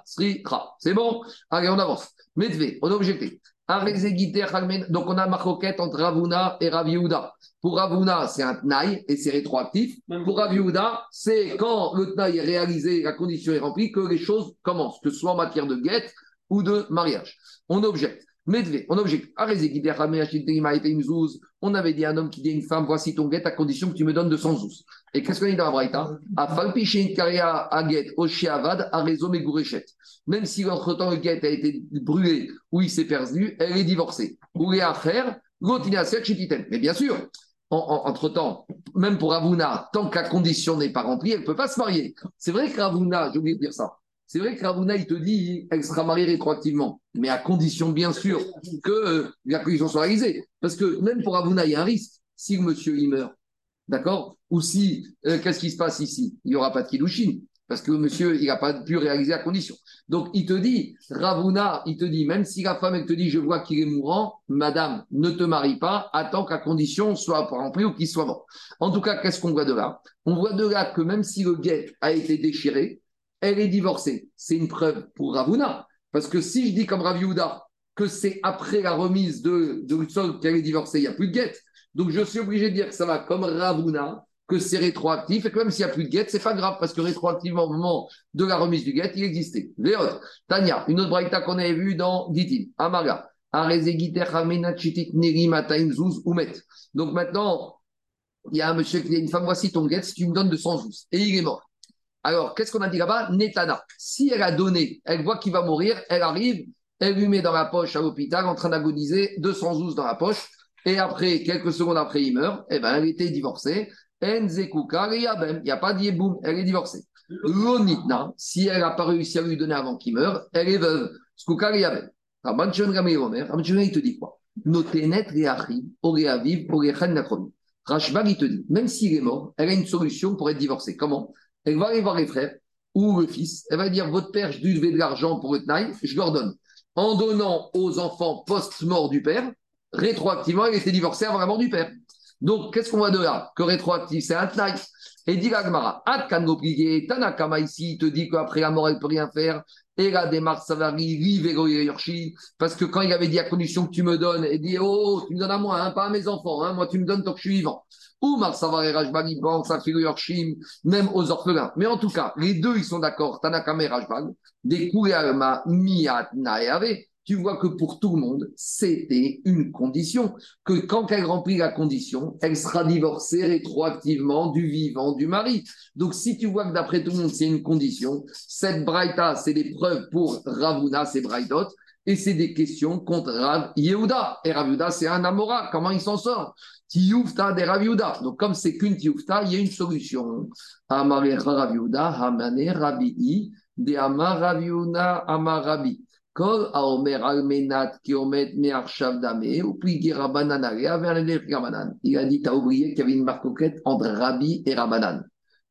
Sritra. C'est bon? Allez, on avance. Medve, on a objecté. Donc, on a ma roquette entre Ravuna et Raviuda. Pour Ravuna, c'est un tnaï et c'est rétroactif. Pour Raviuda, c'est quand le tnaï est réalisé, la condition est remplie, que les choses commencent, que ce soit en matière de guette ou de mariage. On objecte. Medve, on objecte. On avait dit à un homme qui dit à une femme Voici ton guette à condition que tu me donnes 200 zouz. Et qu'est-ce qu'on dit dans la Braïta? Même si entre-temps le guette a été brûlé ou il s'est perdu, elle est divorcée. Ou est à faire, mais bien sûr, en- en- entre-temps, même pour Ravuna, tant que la condition n'est pas remplie, elle ne peut pas se marier. C'est vrai que Ravuna, j'ai oublié de dire ça, c'est vrai que Ravuna, il te dit elle sera mariée rétroactivement, mais à condition, bien sûr, que euh, la condition soit réalisée. Parce que même pour Ravuna, il y a un risque. Si le monsieur, il meurt, d'accord? Ou si, euh, qu'est-ce qui se passe ici? Il n'y aura pas de Kiddushin, parce que monsieur, il n'a pas pu réaliser la condition. Donc, il te dit, Ravuna, il te dit, même si la femme, elle te dit, je vois qu'il est mourant, madame, ne te marie pas, attends la condition soit remplie ou qu'il soit mort. En tout cas, qu'est-ce qu'on voit de là? On voit de là que même si le guet a été déchiré, elle est divorcée. C'est une preuve pour Ravuna. Parce que si je dis comme Rav Yehuda que c'est après la remise de, de qu'elle est divorcée, il n'y a plus de guette. Donc je suis obligé de dire que ça va comme Ravuna, que c'est rétroactif et que même s'il n'y a plus de guette, c'est pas grave parce que rétroactivement, au moment de la remise du guette, il existait. Véot, Tania, une autre braïta qu'on avait vue dans Gitin, Amaga. Donc maintenant, il y a un monsieur qui dit une femme, voici ton guet, si tu me donnes 200 zouz. Et il est mort. Alors, qu'est-ce qu'on a dit là-bas? Netana. Si elle a donné, elle voit qu'il va mourir, elle arrive, elle lui met dans la poche à l'hôpital en train d'agoniser 200 zouz dans la poche. Et après, quelques secondes après, il meurt. Eh ben, elle était divorcée. Il n'y a pas d'yeboum, elle est divorcée. L'onitna, si elle n'a pas réussi à lui donner avant qu'il meure, elle est veuve. Skuka, il te dit quoi? Notenet reachim, oreaviv, orechan nakromi. Rashbag, il te dit, même s'il est mort, elle a une solution pour être divorcée. Comment? Elle va aller voir les frères ou le fils. Elle va dire Votre père, je lui devais de l'argent pour le tnaï, je leur donne. En donnant aux enfants post-mort du père, rétroactivement, elle était divorcée avant la mort du père. Donc, qu'est-ce qu'on voit de là? Que rétroactif, c'est un tnaï. Et dit l'agmara, Atkan Tanakama ici, il te dit qu'après la mort, elle ne peut rien faire. Et la démarche, ça va arriver, parce que quand il avait dit à condition que tu me donnes, il dit Oh, tu me donnes à moi, hein, pas à mes enfants, hein, moi tu me donnes tant que je suis vivant. Ou Marsavar et Rajbag, ils pensent à Yorshim, même aux orphelins. Mais en tout cas, les deux, ils sont d'accord, Tanakama et Rajbag, des Kouyama Miyat Naeave, tu vois que pour tout le monde, c'était une condition. Que quand elle remplit la condition, elle sera divorcée rétroactivement du vivant du mari. Donc si tu vois que d'après tout le monde, c'est une condition, cette braïta, c'est des preuves pour Ravuna, c'est braïdot, et c'est des questions contre Rav Yehuda. Et Rav c'est un Amora. Comment il s'en sort? Tioufta des Rav. Donc, comme c'est qu'une Tioufta, il y a une solution. Amare Rav Yehuda, Hamane Rabi de Amar Rav Amar. Kol Aomer Almenat Kiomet Mearshav Dame, ou puis Rabanan Il a dit, tu as oublié qu'il y avait une marque entre Rabbi et Rabanan.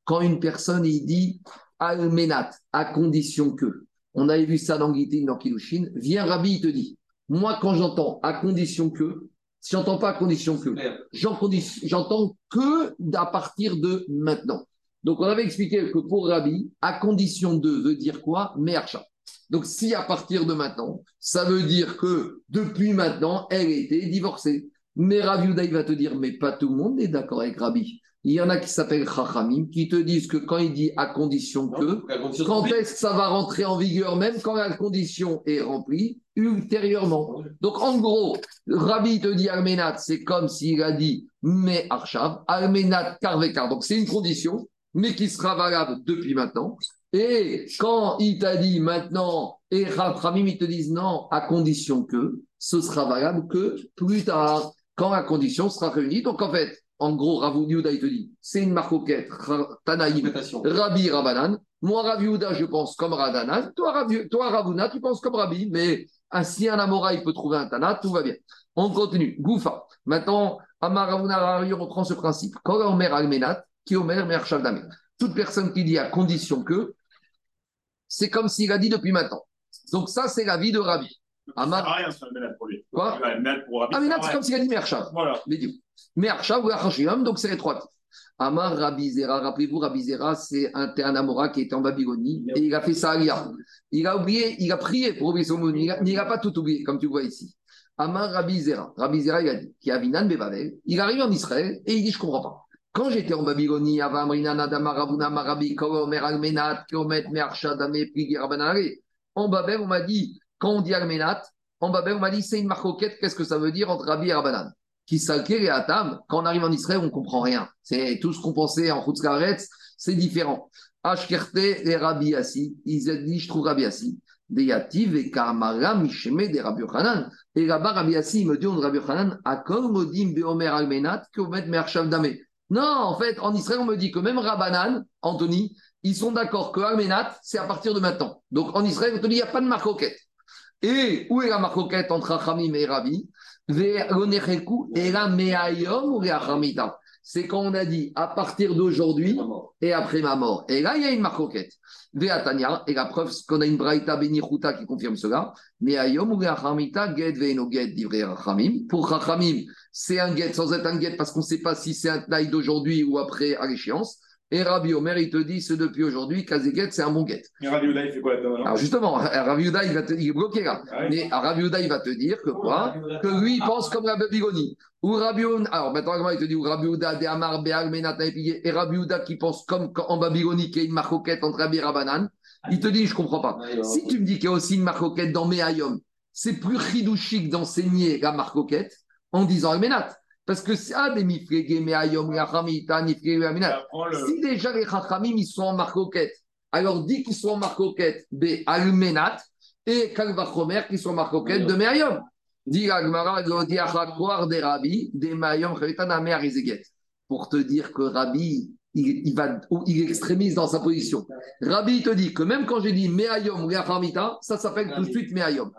Quand une personne, il dit Almenat, à condition que, on avait vu ça dans Gitin, dans Kilushin, vient Rabbi, il te dit, moi quand j'entends à condition que, si j'entends pas à condition que, j'entends que à partir de maintenant. Donc on avait expliqué que pour Rabbi, à condition de veut dire quoi? Mearshav. Donc, si à partir de maintenant, ça veut dire que depuis maintenant, elle était divorcée. Mais Rav il va te dire, mais pas tout le monde est d'accord avec Rabbi. Il y en a qui s'appellent Chachamim, qui te disent que quand il dit à condition que, quand est-ce que ça va rentrer en vigueur, même quand la condition est remplie, ultérieurement. Donc en gros, Rabbi te dit Almenat, c'est comme s'il a dit mais Archav, Almenat Karvekar. Donc c'est une condition, mais qui sera valable depuis maintenant. Et quand il t'a dit maintenant, et Ramim, ils te disent non, à condition que ce sera valable que plus tard, quand la condition sera réunie. Donc en fait, en gros, Rav il te dit, c'est une marcoquette, Tanaïm, Rabbi Rabanan. Moi, Rav je pense comme Radanan. Toi, toi, Ravuna, tu penses comme Rabbi. Mais si un Amora, il peut trouver un Tana, tout va bien. On continue. Goufa. Maintenant, Amar Ravuna, on reprend ce principe. Quand Almenat, qui omer Mer Toute personne qui dit à condition que, c'est comme s'il a dit depuis maintenant. Donc ça, c'est la vie de Rabbi. Amar... Ça rien sur le pour lui. Quoi Ah, mais c'est comme s'il a dit Merchav. Voilà. Merchav ou Achashuyam, donc c'est rétroactif. Amar Rabbi Zera, rappelez-vous, Rabbi Zera, c'est un, un Amora qui était en Babylonie et il a fait ça à Il a oublié, il a prié pour oublier son mot, il n'a pas tout oublié, comme tu vois ici. Amar Rabbi Zera, Rabbi Zera, il a dit, qui a Vinan Bebavel, il arrive en Israël et il dit, je ne comprends pas. Quand j'étais en Babylonie, en Babel, on m'a dit, quand on dit Almenat, en Babel, on m'a dit c'est une marcoquette, qu'est-ce que ça veut dire entre Rabbi et Rabbanan Qui et Atam, quand on arrive en Israël, on comprend rien. C'est tout ce qu'on pensait en Chutzkaretz, c'est différent. Ashkerte et Rabbi Assi, ils ont dit, je trouve Rabbi Assi. Yativ et Kamara Misheme de Rabbi Yochanan. Et là-bas, Rabbi Assi, me dit, on Rabbi Yochanan, Akol Modim Beomer Almenat, Komet Mershav Dame. Non, en fait, en Israël, on me dit que même Rabbanan, Anthony, ils sont d'accord que Almenat, c'est à partir de maintenant. Donc en Israël, on te dit, il n'y a pas de marcoquette. Et où est la marcoquette entre Achamim et Rabbi? C'est quand on a dit à partir d'aujourd'hui et après ma mort. Et là, il y a une marcoquette. Veatania, et la preuve, c'est qu'on a une braïta benichuta qui confirme cela. Mais ayom get veino get Pour Rachamim, c'est un get sans être un get parce qu'on ne sait pas si c'est un taille d'aujourd'hui ou après à l'échéance. Et Rabbi Omer, il te dit, c'est depuis aujourd'hui, Kazéguet, c'est un bon guet. Mais Rabbi Uda, il fait quoi là-dedans Alors justement, Rabbi Uda, il, va te, il est bloqué là. Ah Mais Rabbi Uda, il va te dire que quoi? Que lui, il pense comme la Babylonie. Ou Rabbi alors maintenant, il te dit, ou Rabbi Uda, de Amar, Menata, et Rabbi Uda qui pense comme en Babylonie, qu'il y a une marcoquette entre Rabbi et Rabanan. Il te dit, je ne comprends pas. Si tu me dis qu'il y a aussi une marcoquette dans Meayom, c'est plus chidouchique d'enseigner la marcoquette en disant Almenat. Parce que c'est ah, des mifrege, meayom, yachamita, le- Si déjà les chachamim, ils sont en marcoquette, alors dis qu'ils sont en marcoquette de almenat et kalvachomer qui sont en marcoquette de meayom. Dit des Rabbi, des. Pour te dire que Rabbi, il, il va, il est extrémiste dans sa position. Rabbi il te dit que même quand j'ai dit meayom, ça s'appelle tout de suite meayom.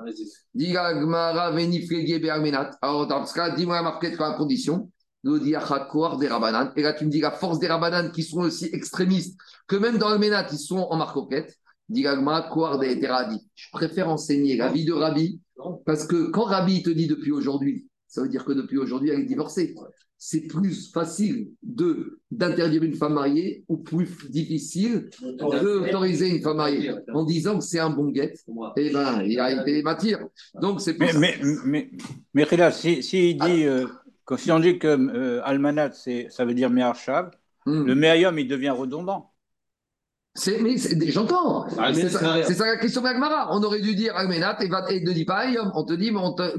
Dit Agmara, venifrege, be'almenat. Alors, dans ce cas, dis-moi la marquette comme condition. Des Rabanan. Et là, tu me dis la force des Rabanan qui sont aussi extrémistes que même dans le Ménat, ils sont en marcoquette. Dit Agmara, Kouar des Teradi. Je préfère enseigner la vie de Rabbi parce que quand Rabbi te dit depuis aujourd'hui, ça veut dire que depuis aujourd'hui, elle est divorcée. C'est plus facile de d'interdire une femme mariée ou plus difficile d'autoriser une femme mariée en disant que c'est un bon guet. Eh ben, il a été matière. Donc c'est Mais, plus mais, mais, mais Rila, si, si il dit, euh, que, si on dit que euh, Almanat, c'est- ça veut dire Me'arshav, Hmm. le Me'ayom, il devient redondant. C'est, mais c'est- j'entends. Ah, c'est, ça, ça la question de l'Agmara. On aurait dû dire Agmenat et, ne dit pas Ayom. On te dit, mais on te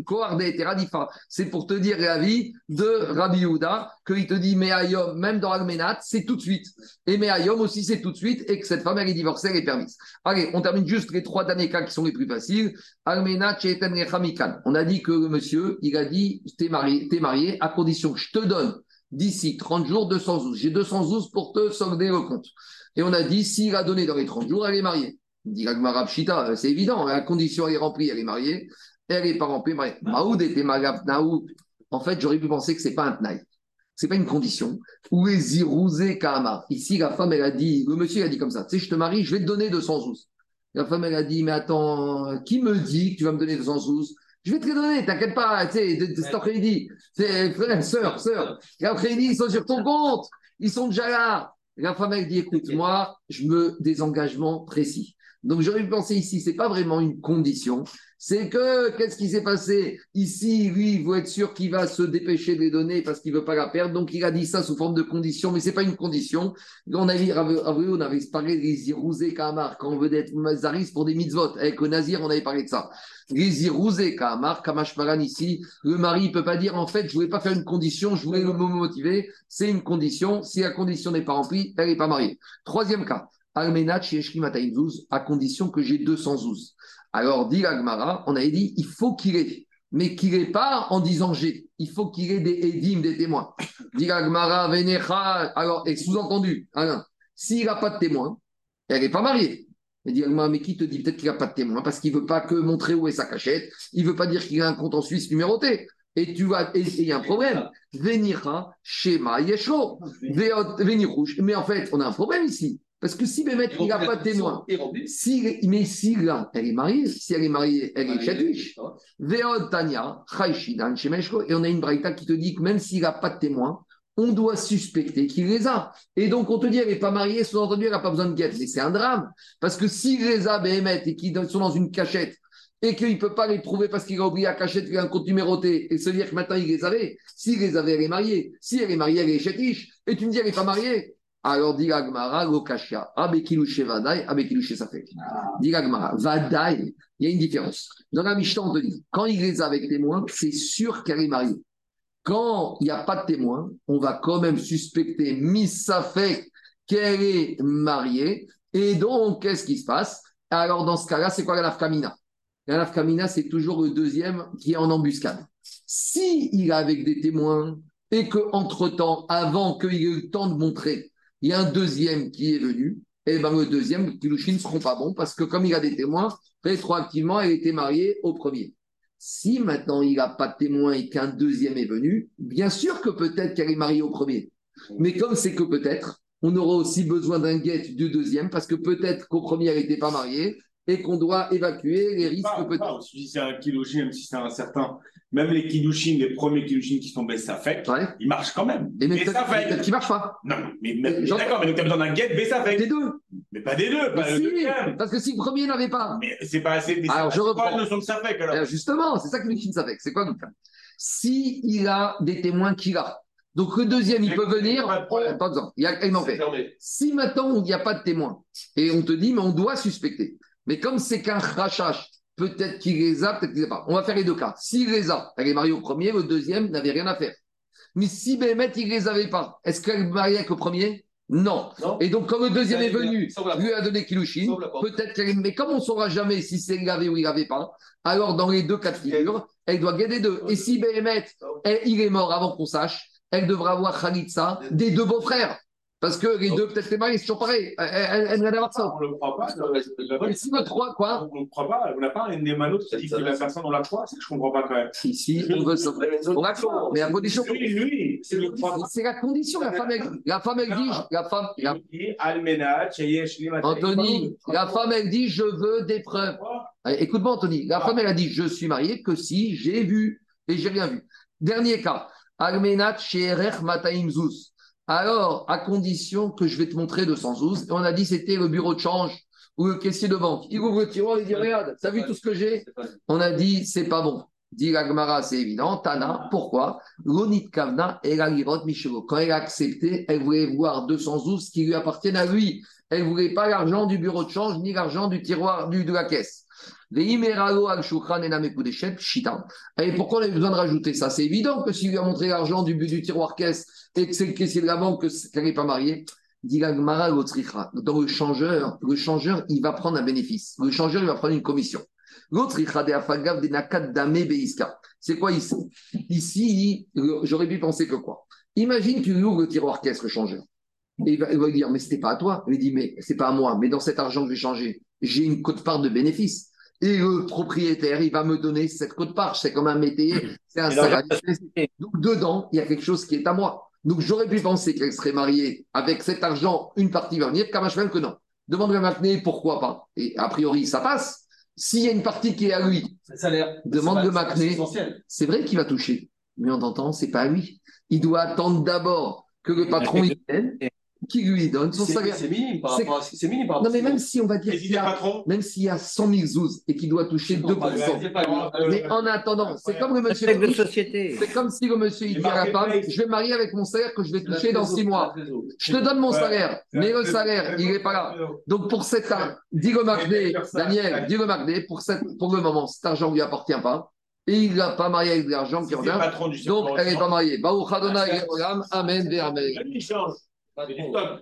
teradifa. C'est pour te dire l'avis de Rabbi Yehuda, qu'il te dit, mais Ayom, même dans Agmenat, c'est tout de suite. Et mais Ayom aussi, c'est tout de suite. Et que cette femme, elle est divorcée, elle est permise. Allez, on termine juste les trois derniers cas qui sont les plus faciles. Rechamikan. On a dit que le monsieur, il a dit, t'es marié, t'es marié, à condition que je te donne d'ici 30 jours 212. J'ai 212 pour te solder le compte. Et on a dit, s'il a donné dans les 30 jours, elle est mariée. Dit Agmara Pshita, euh, c'est évident, la condition est remplie, elle est mariée. Elle n'est pas remplie, mariée. Maoud était Naoud. En fait, j'aurais pu penser que c'est pas un tnaï. C'est pas une condition. Ou zirouzé Kahama. Ici, la femme, elle a dit, le monsieur, il a dit comme ça, tu sais, je te marie, je vais te donner 212. La femme, elle a dit, mais attends, qui me dit que tu vas me donner 212 je vais te les donner, t'inquiète pas, tu sais, cet après-midi. Frère, sœur, sœur. L'après-midi, ils sont sur ton compte. Ils sont déjà là. La femme, elle dit, écoute, moi, je me des engagements précis. Donc, j'aurais pu penser ici, c'est pas vraiment une condition. C'est que, qu'est-ce qui s'est passé? Ici, lui, il veut être sûr qu'il va se dépêcher de les donner parce qu'il veut pas la perdre. Donc, il a dit ça sous forme de condition, mais c'est pas une condition. On avait, on avait parlé des Irouzé Kamar, quand on veut être Mazaris pour des mitzvot. Avec le Nazir, on avait parlé de ça. Les Kamar, Kamashmaran ici, le mari, il peut pas dire, en fait, je voulais pas faire une condition, je voulais me motiver. C'est une condition. Si la condition n'est pas remplie, elle n'est pas mariée. Troisième cas. À condition que j'ai 212. Alors, dit Agmara, on avait dit, il faut qu'il ait, mais qu'il n'ait pas en disant j'ai. Il faut qu'il ait des édimes, des témoins. Dit Agmara, Venecha, alors, et sous-entendu, Alain, s'il n'a pas de témoin, elle n'est pas mariée. Mais qui te dit peut-être qu'il n'a pas de témoin parce qu'il ne veut pas que montrer où est sa cachette, il ne veut pas dire qu'il a un compte en Suisse numéroté. Et tu vas, a un problème. Venira, Shema, Yeshlo. Venirouche. Mais en fait, on a un problème ici. Parce que si Bémet, il n'a pas de témoin, si, mais si là, elle est mariée, si elle est mariée, elle est chatouche. Veod Tanya, Chaïchidan, Shemeshko. Et on a une braïta qui te dit que même s'il n'a pas de témoin, on doit suspecter qu'il les a. Et donc, on te dit, elle n'est pas mariée, sous-entendu, elle n'a pas besoin de guette. Mais c'est un drame. Parce que s'il les a, Bémet, et qu'ils sont dans une cachette, et qu'il ne peut pas les prouver parce qu'il a oublié la cachette, qu'il a un compte numéroté, et se dire que maintenant il les avait, s'il les avait, elle est mariée. Si elle est mariée, elle est chétiche. Et tu me dis, elle n'est pas mariée. Alors, dit Agmara, Lokashia, Abekilouche Vadaï, Abekilouche Safek. Dit Agmara, Vadaï, il y a une différence. Dans la Mishnah, on te dit, quand il les a avec témoin, c'est sûr qu'elle est mariée. Quand il n'y a pas de témoin, on va quand même suspecter Misafek qu'elle est mariée. Et donc, qu'est-ce qui se passe? Alors, dans ce cas-là, c'est quoi la nafkamina La nafkamina, c'est toujours le deuxième qui est en embuscade. Si il est avec des témoins et qu'entre-temps, avant qu'il ait eu le temps de montrer, il y a un deuxième qui est venu, et bien le deuxième, les ne seront pas bons parce que comme il a des témoins, rétroactivement, elle était mariée au premier. Si maintenant il n'a pas de témoin et qu'un deuxième est venu, bien sûr que peut-être qu'elle est mariée au premier. Mais comme c'est que peut-être, on aura aussi besoin d'un guet du deuxième parce que peut-être qu'au premier elle n'était pas mariée et qu'on doit évacuer les risques peut-être. si c'est un même si c'est un certain. Même les Kiddushin, les premiers Kiddushin qui sont Bessafek, Ouais. ils marchent quand même. Et mais peut-être Bessafek. peut-être qu'il ne marche pas. Non, mais, mais, Genre- d'accord, mais donc tu as besoin d'un Des Bessafek. deux. Mais pas des deux, pas le parce que si le premier n'avait pas. Mais c'est pas assez. mais Alors, je pas- reprends. la notion de Safek alors Euh, justement, c'est ça que Luchin savait. C'est quoi Luchin Si il a des témoins qu'il a. Donc le deuxième, il peut venir. Pas. Pas besoin. Il y a il m'en fait. Si maintenant il n'y a pas de témoin et on te dit, mais on doit suspecter. Mais comme c'est qu'un rachach peut-être qu'il les a, peut-être qu'il les a pas. On va faire les deux cas. S'il les a, elle est mariée au premier, le deuxième n'avait rien à faire. Mais si Béhémet, il les avait pas, est-ce qu'elle est mariée avec le premier? Non. Non. Et donc, quand le deuxième est venu, lui a donné Kilushin, peut-être qu'elle est... Mais comme on ne saura jamais si c'est il avait ou il avait pas, alors dans les deux cas de figure, elle doit gagner deux. Et si elle- il est mort avant qu'on sache, elle devra avoir Khalitsa des deux beaux-frères. Parce que les deux, peut-être les mariés, c'est toujours pareil. Elle, elle, elle vient d'avoir ça. On ne le croit pas. Si le 3, quoi On ne croit pas. On n'a pas un Némano qui dit que la personne, on la croit. C'est que je ne comprends pas quand même. Si, si, on veut ça. On la croit, mais à condition. C'est la condition. La femme, elle, la femme, elle dit, la femme, la- Anthony, la femme, elle dit, je veux des preuves. Écoute-moi, Anthony. La femme, elle a dit Je suis mariée que si j'ai vu et j'ai rien vu. Dernier cas. Almenat Sheerer Mataim Zouz. Alors, à condition que je vais te montrer 212, et on a dit c'était le bureau de change ou le caissier de banque. Il ouvre le tiroir, il dit Regarde, t'as vu tout ce que j'ai? On a dit C'est pas bon. Dit la Gemara, c'est évident. Tana, pourquoi? L'onit Kavna et la Michelo. Quand elle a accepté, elle voulait voir 212 qui lui appartiennent à lui. Elle ne voulait pas l'argent du bureau de change ni l'argent du tiroir du, de la caisse. Et pourquoi on a besoin de rajouter ça? C'est évident que s'il lui a montré l'argent du but du tiroir caisse et que c'est le caissier de la banque, que- qu'elle n'est pas mariée. Dans le changeur, le changeur, il va prendre un bénéfice. Le changeur, il va prendre une commission. C'est quoi ici? Ici, j'aurais pu penser que quoi? Imagine tu lui ouvres le tiroir caisse, le changeur. Et il va, lui dire, mais c'était pas à toi. Il lui dit, mais c'est pas à moi. Mais dans cet argent que je vais changer, j'ai une cote-part de bénéfice. Et le propriétaire, il va me donner cette cote-part. C'est comme un métayer, c'est un salarié. Donc, dedans, il y a quelque chose qui est à moi. Donc, j'aurais pu penser qu'elle serait mariée avec cet argent, une partie va venir, Kamashvel que non. Demande-lui maintenant pourquoi pas? Et a priori, ça passe. S'il y a une partie qui est à lui, salaire. Demande pas- Macné. c'est vrai qu'il va toucher. Mais en temps, c'est pas à lui. Il doit attendre d'abord que le patron il vienne, qui lui donne son salaire. c'est minime par rapport à ce c'est minime par Non, mais même si on va dire qu'il y a, même s'il y a 100 000 zouz et qu'il doit toucher Non, pas- 2%. c'est pas grave. Mais en attendant, c'est comme le monsieur. De société. C'est comme si le monsieur il dit à la femme. Je vais me marier avec mon salaire que je vais toucher dans trésor, 6 mois. Je te donne mon Ouais. salaire, mais le salaire, il n'est pas là. Donc pour cet argent, dis le Magné, Daniel, dis le Magné, pour, cette, pour le moment, cet argent ne lui appartient pas. Et il n'a pas marié avec de l'argent qui revient. Donc elle n'est pas mariée. Baruch Adonai, c'est- Amen, Amen. Il change. C'est du stock.